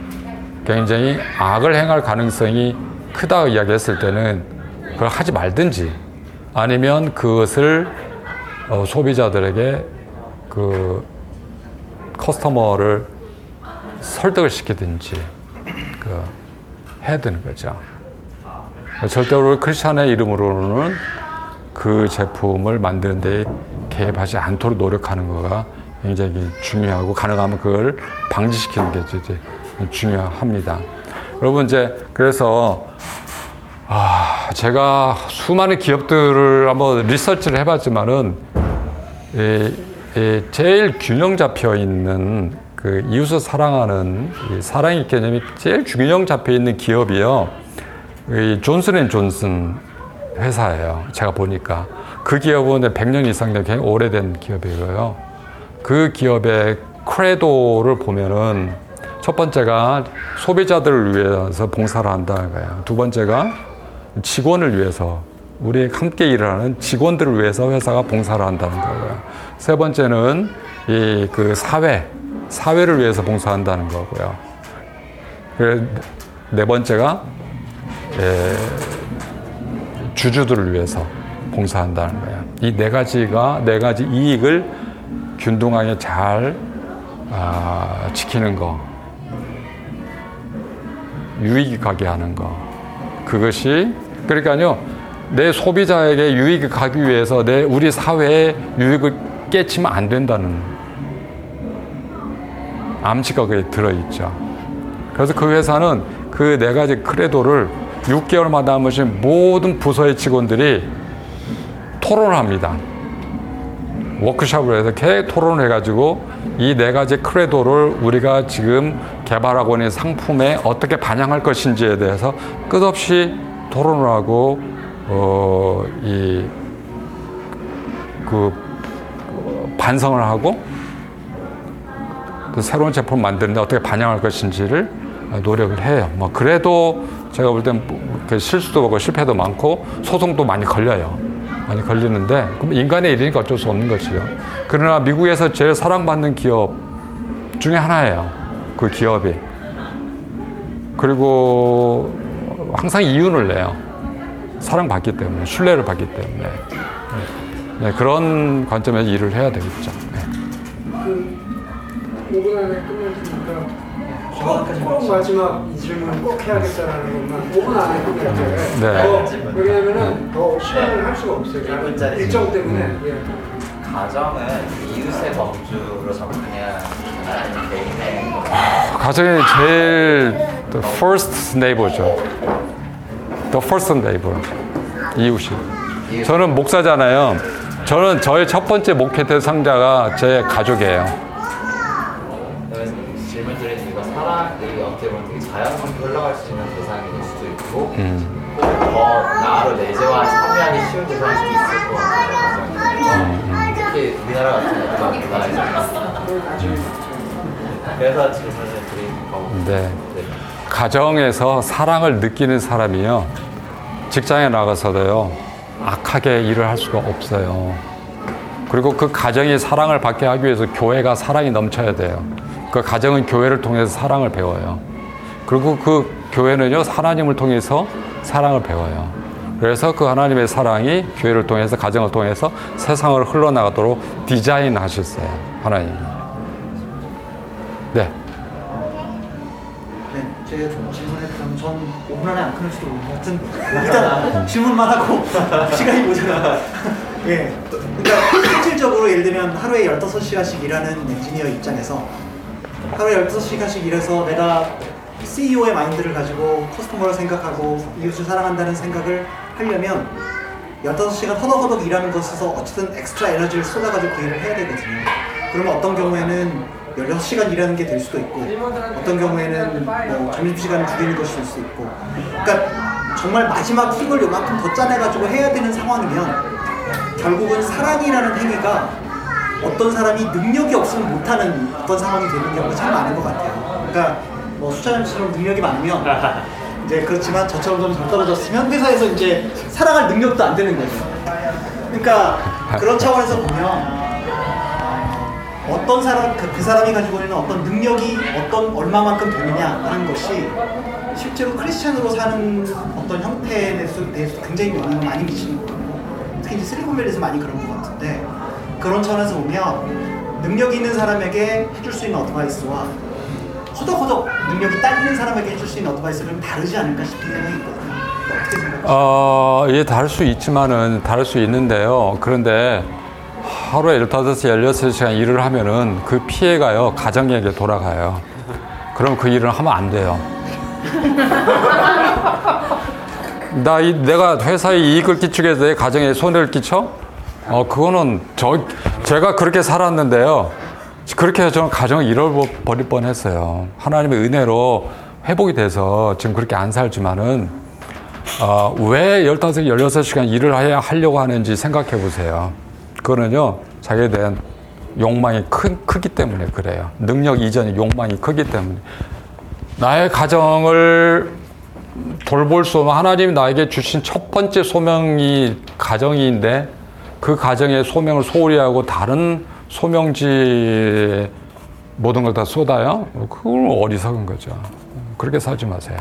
굉장히 악을 행할 가능성이 크다 이야기했을 때는 그걸 하지 말든지 아니면 그것을 어, 소비자들에게 그 커스터머를 설득을 시키든지 그 해야 되는 거죠. 절대로 크리스찬의 이름으로는 그 제품을 만드는 데 개입하지 않도록 노력하는 거가 굉장히 중요하고 가능하면 그걸 방지시키는 게 이제 중요합니다. 여러분 이제 그래서 아 제가 수많은 기업들을 한번 리서치를 해봤지만은 이, 이 제일 균형 잡혀 있는 그 이웃을 사랑하는 이 사랑의 개념이 제일 균형 잡혀 있는 기업이요. 이 존슨앤존슨 회사예요. 제가 보니까 그 기업은 100년 이상 된 굉장히 오래된 기업이고요. 그 기업의 크레도를 보면은 첫 번째가 소비자들을 위해서 봉사를 한다는 거예요. 두 번째가 직원을 위해서 우리 함께 일하는 직원들을 위해서 회사가 봉사를 한다는 거고요. 세 번째는 이 그 사회 사회를 위해서 봉사한다는 거고요. 네 번째가 예, 주주들을 위해서 봉사한다는 거예요. 이 네 가지가 네 가지 이익을 균등하게 잘 아, 지키는 거, 유익이 가게 하는 거. 그것이 그러니까요. 내 소비자에게 유익이 가기 위해서 내 우리 사회의 유익을 깨치면 안 된다는 암시가 거기에 들어 있죠. 그래서 그 회사는 그 네 가지 크레도를 6개월마다 한 번씩 모든 부서의 직원들이 토론을 합니다. 워크숍을 해서 계속 토론을 해가지고 이 네 가지 크레도를 우리가 지금 개발하고 있는 상품에 어떻게 반영할 것인지에 대해서 끝없이 토론을 하고 어, 이, 그, 반성을 하고 그 새로운 제품을 만드는데 어떻게 반영할 것인지를 노력을 해요. 뭐, 그래도 제가 볼 땐 실수도 많고 실패도 많고 소송도 많이 걸려요. 많이 걸리는데 그럼 인간의 일이니까 어쩔 수 없는 것이죠. 그러나 미국에서 제일 사랑받는 기업 중에 하나예요. 그 기업이. 그리고 항상 이윤을 내요. 사랑받기 때문에, 신뢰를 받기 때문에. 네, 그런 관점에서 일을 해야 되겠죠. 네. 꼭, 꼭 마지막 이 질문 꼭 해야겠다라는 것만 5분 안에 끝낼게요. 네. 더, 왜냐면은 더 시간을 할 수가 없어요. 일분짜리 일정 때문에. 예. 가정은 이웃의 범주로 접근해야 하는 개인의 가정이 제일 the first neighbor죠. the first neighbor. 이웃이. 저는 목사잖아요. 저는 저의 첫 번째 목회 대상자가 제 가족이에요. 어떻게 보면 되게 자연스럽게 흘러갈 수 있는 대상이 될 수도 있고 더 나로 내재와 참여하기 쉬운 대상일 수도 있을 것 같아요 특히 우리나라 같은 음악 문화에서 그래서 질문을 드린 거고 네. 가정에서 사랑을 느끼는 사람이요. 직장에 나가서도요. 악하게 일을 할 수가 없어요. 그리고 그 가정이 사랑을 받게 하기 위해서 교회가 사랑이 넘쳐야 돼요. 그 가정은 교회를 통해서 사랑을 배워요. 그리고 그 교회는요, 하나님을 통해서 사랑을 배워요. 그래서 그 하나님의 사랑이 교회를 통해서, 가정을 통해서 세상을 흘러나가도록 디자인 하셨어요. 하나님이. 네. 네, 좀 질문했던 전 5분 안에 안 끊을지도 모르고 하여튼 일단 질문만 하고 시간이 모자라 예, 그러니까 실질적으로 예를 들면 하루에 15시간씩 일하는 엔지니어 입장에서 하루에 15시간씩 일해서 내가 CEO의 마인드를 가지고 커스터머를 생각하고 이웃을 사랑한다는 생각을 하려면 15시간 허덕허덕 일하는 것에서 어쨌든 엑스트라 에너지를 쏟아가지고 그 일을 해야 되거든요. 그러면 어떤 경우에는 16시간 일하는 게 될 수도 있고 어떤 경우에는 뭐 점심시간을 줄이는 될 수도 있고 그러니까 정말 마지막 힘을 요만큼 더 짜내가지고 해야 되는 상황이면 결국은 사랑이라는 행위가 어떤 사람이 능력이 없으면 못하는 어떤 상황이 되는 경우가 참 많은 것 같아요. 그러니까 뭐 수찬님처럼 능력이 많으면 이제 그렇지만 저처럼 좀 잘 떨어졌으면 회사에서 이제 사랑할 능력도 안 되는 거죠. 그러니까 그런 차원에서 보면 어떤 사람 그, 그 사람이 가지고 있는 어떤 능력이 어떤 얼마만큼 되느냐라는 것이 실제로 크리스천으로 사는 어떤 형태에 대해서, 대해서 굉장히 영향을 많이 미치는 거고 특히 이제 실리콘밸리에서 많이 그런 것 같은데 그런 차원에서 보면 능력 있는 사람에게 해줄 수 있는 어드바이스와 허덕허덕 능력이 딸리는 사람에게 해줄 수 있는 어드바이스는 다르지 않을까 싶은 생각이 있거든요. 어, 예, 다를 수 있지만은, 다를 수 있는데요. 그런데 하루에 15시간, 16시간 일을 하면은 그 피해가요, 가정에게 돌아가요. 그럼 그 일을 하면 안 돼요. 나, 이, 내가 회사에 이익을 끼치게 해서 내 가정에 손해를 끼쳐? 어, 그거는 저, 제가 그렇게 살았는데요. 그렇게 저는 가정을 잃어버릴 뻔 했어요. 하나님의 은혜로 회복이 돼서 지금 그렇게 안 살지만은, 어, 왜 15, 16시간 일을 해야 하려고 하는지 생각해 보세요. 그거는요, 자기에 대한 욕망이 큰, 크기 때문에 그래요. 능력 이전의 욕망이 크기 때문에. 나의 가정을 돌볼 수 없는 하나님이 나에게 주신 첫 번째 소명이 가정인데 그 가정의 소명을 소홀히 하고 다른 소명지 모든 걸 다 쏟아요? 그건 어리석은 거죠. 그렇게 살지 마세요.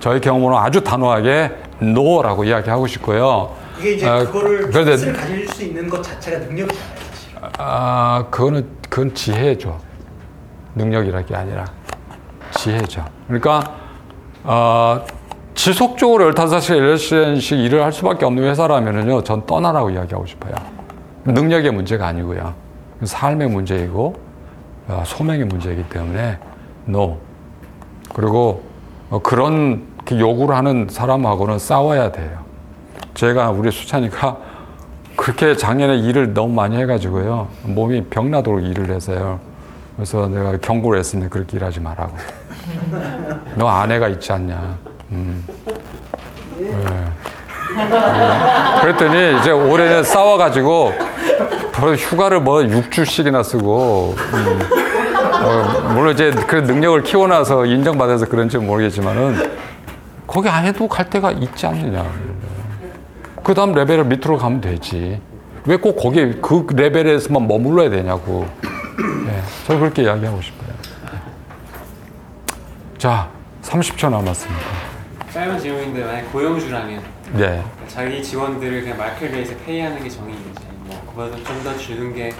저희 경우는 아주 단호하게 노라고 이야기하고 싶고요. 이게 이제 아, 그거를 그런데- 뜻을 가질 수 있는 것 자체가 능력이잖아요, 사실. 아, 그거는, 그건 지혜죠. 능력이라 게 아니라 지혜죠. 그러니까, 어, 지속적으로 15시간, 16시간씩 일을 할 수밖에 없는 회사라면요, 전 떠나라고 이야기하고 싶어요. 능력의 문제가 아니고요. 삶의 문제이고, 어, 소명의 문제이기 때문에, no. 그리고 어, 그런 그 요구를 하는 사람하고는 싸워야 돼요. 제가 우리 수찬이가 그렇게 작년에 일을 너무 많이 해가지고요. 몸이 병나도록 일을 해서요. 그래서 내가 경고를 했습니다. 그렇게 일하지 말라고. 너 아내가 있지 않냐. 음. 네. 음. 그랬더니 이제 올해는 싸워가지고 바로 휴가를 뭐 6주씩이나 쓰고 음. 어, 물론 이제 그 능력을 키워놔서 인정받아서 그런지 모르겠지만은 거기 안에도 갈 데가 있지 않느냐. 그 다음 레벨을 밑으로 가면 되지. 왜 꼭 거기 그 레벨에서만 머물러야 되냐고. 네, 저 그렇게 이야기하고 싶어요. 자, 30초 남았습니다. 짧은 질문인데 만약 고용주라면 네. 자기 직원들을 그냥 market rate에 pay하는 게 정의인지 뭐 그보다 좀더 주는 게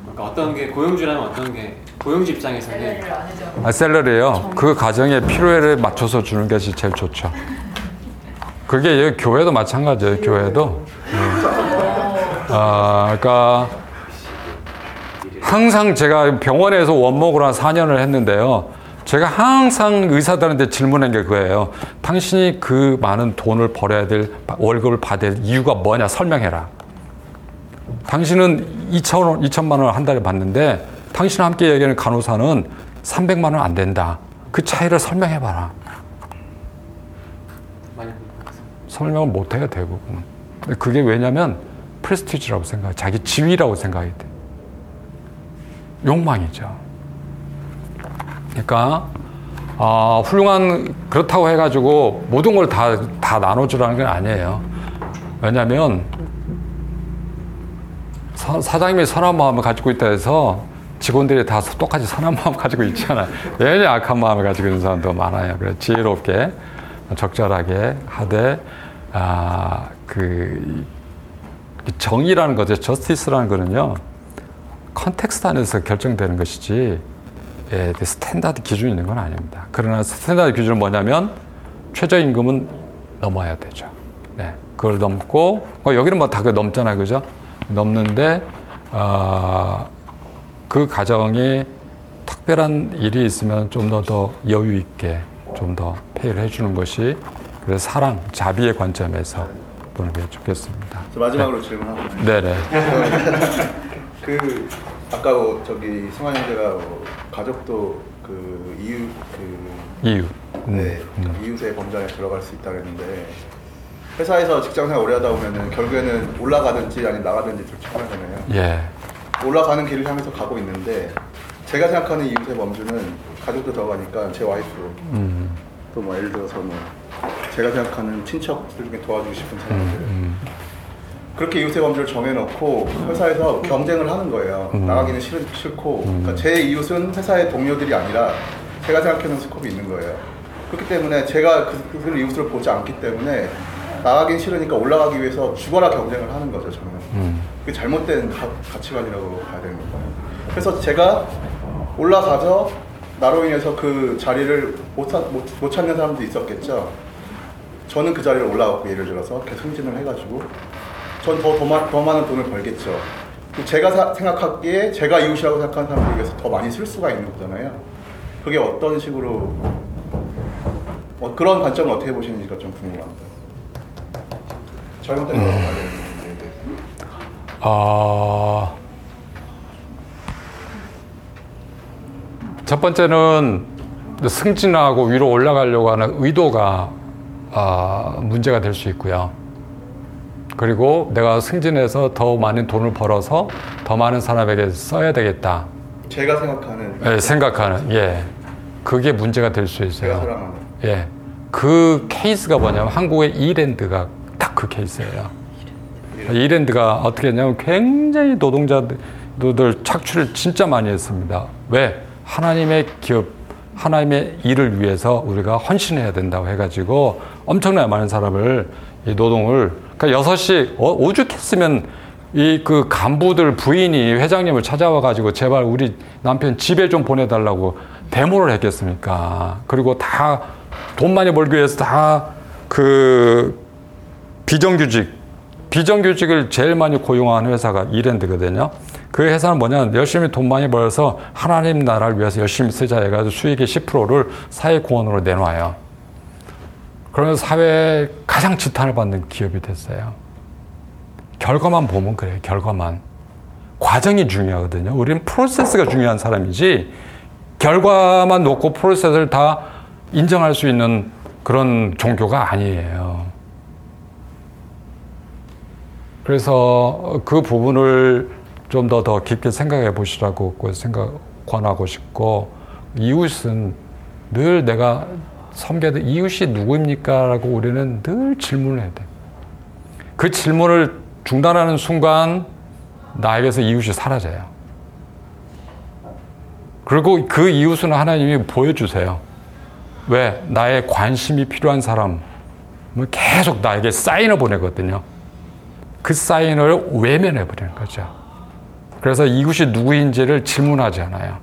그러니까 어떤 게 고용주라면 어떤 게 고용주 입장에서는 아, salary요. 그 가정의 필요에 맞춰서 주는 것이 제일 좋죠. 그게 여기 교회도 마찬가지예요. 교회도. 네. 아, 그러니까 항상 제가 병원에서 원목으로 한 4년을 했는데요. 제가 항상 의사들한테 질문한 게 그거예요. 당신이 그 많은 돈을 벌어야 될 월급을 받을 이유가 뭐냐 설명해라. 당신은 2천 원, 2천만 원을 한 달에 받는데 당신과 함께 얘기하는 간호사는 300만 원 안 된다. 그 차이를 설명해 봐라. 많이 설명을 못 대부분. 근데 그게 왜냐면 프레스티지라고 생각해. 자기 지위라고 생각이 돼. 욕망이죠. 그러니까 아, 훌륭한 그렇다고 해가지고 모든 걸 다 다 나눠주라는 건 아니에요. 왜냐하면 사, 사장님이 선한 마음을 가지고 있다 해서 직원들이 다 똑같이 선한 마음 가지고 있잖아요. 괜히 악한 마음을 가지고 있는 사람도 많아요. 그래서 지혜롭게 적절하게 하되 아, 그 정의라는 거죠. justice라는 거는요. context 안에서 결정되는 것이지 standard 기준이 있는 건 아닙니다. 그러나 standard 기준은 뭐냐면 최저임금은 넘어야 되죠. 네, 그걸 넘고 어, 여기는 뭐 다 그 넘잖아요, 그죠? 넘는데 어, 그 가정이 특별한 일이 있으면 좀 더 더 여유 있게 좀 더 페이를 해주는 것이 그래서 사랑, 자비의 관점에서 보는 게 좋겠습니다. 저 마지막으로 질문하고 네네. 그 아까 뭐 저기 승환 형제가 뭐 가족도 그 이유 그 이유. 음, 네, 음. 이웃의 범죄에 들어갈 수 있다 그랬는데 회사에서 직장생활 오래 하다 보면은 결국에는 올라가든지 아니면 나가든지 둘 중 하나잖아요. 예. 올라가는 길을 향해서 가고 있는데 제가 생각하는 이웃의 범주는 가족도 들어가니까 제 와이프 음, 또뭐 예를 들어서 뭐 제가 생각하는 친척들 중에 도와주고 싶은 사람들 음, 그렇게 이웃의 범주를 정해놓고 회사에서 경쟁을 하는 거예요. 음. 나가기는 싫, 싫고 그러니까 제 이웃은 회사의 동료들이 아니라 제가 생각하는 스코프이 있는 거예요. 그렇기 때문에 제가 그, 그 이웃을 보지 않기 때문에 나가긴 싫으니까 올라가기 위해서 죽어라 경쟁을 하는 거죠 저는. 음. 그게 잘못된 가, 가치관이라고 봐야 되는 거예요. 그래서 제가 올라가서 나로 인해서 그 자리를 못, 사- 못, 못 찾는 사람도 있었겠죠. 저는 그 자리를 올라가고 예를 들어서 계속 승진을 해가지고 전더 많은 돈을 벌겠죠. 제가 사- 생각하기에 제가 이웃이라고 생각하는 사람들 위해서 더 많이 쓸 수가 있는 거잖아요. 그게 어떤 식으로 어, 그런 관점을 어떻게 보시는지가 좀 궁금합니다. 잘못된 되는데. 아, 첫 번째는 승진하고 위로 올라가려고 하는 의도가 아, 문제가 될 수 있고요. 그리고 내가 승진해서 더 많은 돈을 벌어서 더 많은 사람에게 써야 되겠다. 제가 생각하는 예, 생각하는, 예. 그게 문제가 될수 제가 있어요. 사랑하는 예. 그 케이스가 뭐냐면 한국의 이랜드가 딱 그 케이스예요. 이랜드가 어떻게 했냐면 굉장히 노동자들 착취를 진짜 많이 했습니다. 왜? 하나님의 기업, 하나님의 일을 위해서 우리가 헌신해야 된다고 해가지고 엄청나게 많은 사람을 이 노동을 그러니까 6시 어, 오죽했으면 이 그 간부들 부인이 회장님을 찾아와 가지고 제발 우리 남편 집에 좀 보내달라고 데모를 했겠습니까? 그리고 다 돈 많이 벌기 위해서 다 그 비정규직 비정규직을 제일 많이 고용한 회사가 이랜드거든요. 그 회사는 뭐냐 열심히 돈 많이 벌어서 하나님 나라를 위해서 열심히 쓰자 해가지고 수익의 10%를 사회 공헌으로 내놔요. 그러면서 사회에 가장 지탄을 받는 기업이 됐어요. 결과만 보면 그래요. 결과만. 과정이 중요하거든요. 우리는 프로세스가 중요한 사람이지 결과만 놓고 프로세스를 다 인정할 수 있는 그런 종교가 아니에요. 그래서 그 부분을 좀 더 더 깊게 생각해 보시라고 그 생각 권하고 싶고 이웃은 늘 내가 섬겨야 돼. 이웃이 누구입니까? 라고 우리는 늘 질문을 해야 돼. 그 질문을 중단하는 순간 나에게서 이웃이 사라져요. 그리고 그 이웃은 하나님이 보여주세요. 왜? 나의 관심이 필요한 사람은 계속 나에게 사인을 보내거든요. 그 사인을 외면해 버리는 거죠. 그래서 이웃이 누구인지를 질문하지 않아요.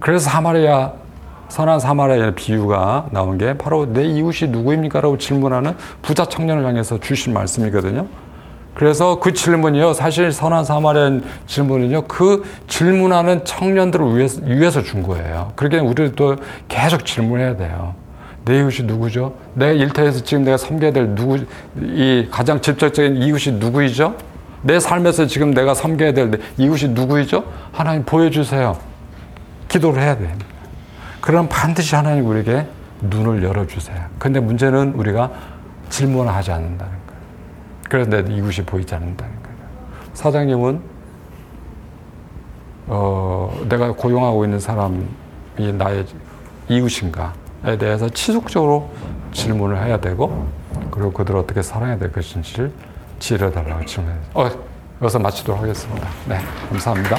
그래서 사마리아 선한 사마리아의 비유가 나온 게 바로 내 이웃이 누구입니까라고 질문하는 부자 청년을 향해서 주신 말씀이거든요. 그래서 그 질문이요, 사실 선한 사마리아 질문은요, 그 질문하는 청년들을 위해서, 위해서 준 거예요. 그러니까 우리도 계속 질문해야 돼요. 내 이웃이 누구죠? 내 일터에서 지금 내가 섬겨야 될 누구, 이 가장 직접적인 이웃이 누구이죠? 내 삶에서 지금 내가 섬겨야 될 이웃이 누구이죠? 하나님 보여주세요. 기도를 해야 됩니다. 그럼 반드시 하나님 우리에게 눈을 열어주세요. 근데 문제는 우리가 질문을 하지 않는다는 거예요. 그래서 내 이웃이 보이지 않는다는 거예요. 사장님은 어, 내가 고용하고 있는 사람이 나의 이웃인가에 대해서 지속적으로 질문을 해야 되고 그리고 그들을 어떻게 사랑해야 될 것인지를 지혜를 달라고 질문해요. 어, 여기서 마치도록 하겠습니다. 네, 감사합니다.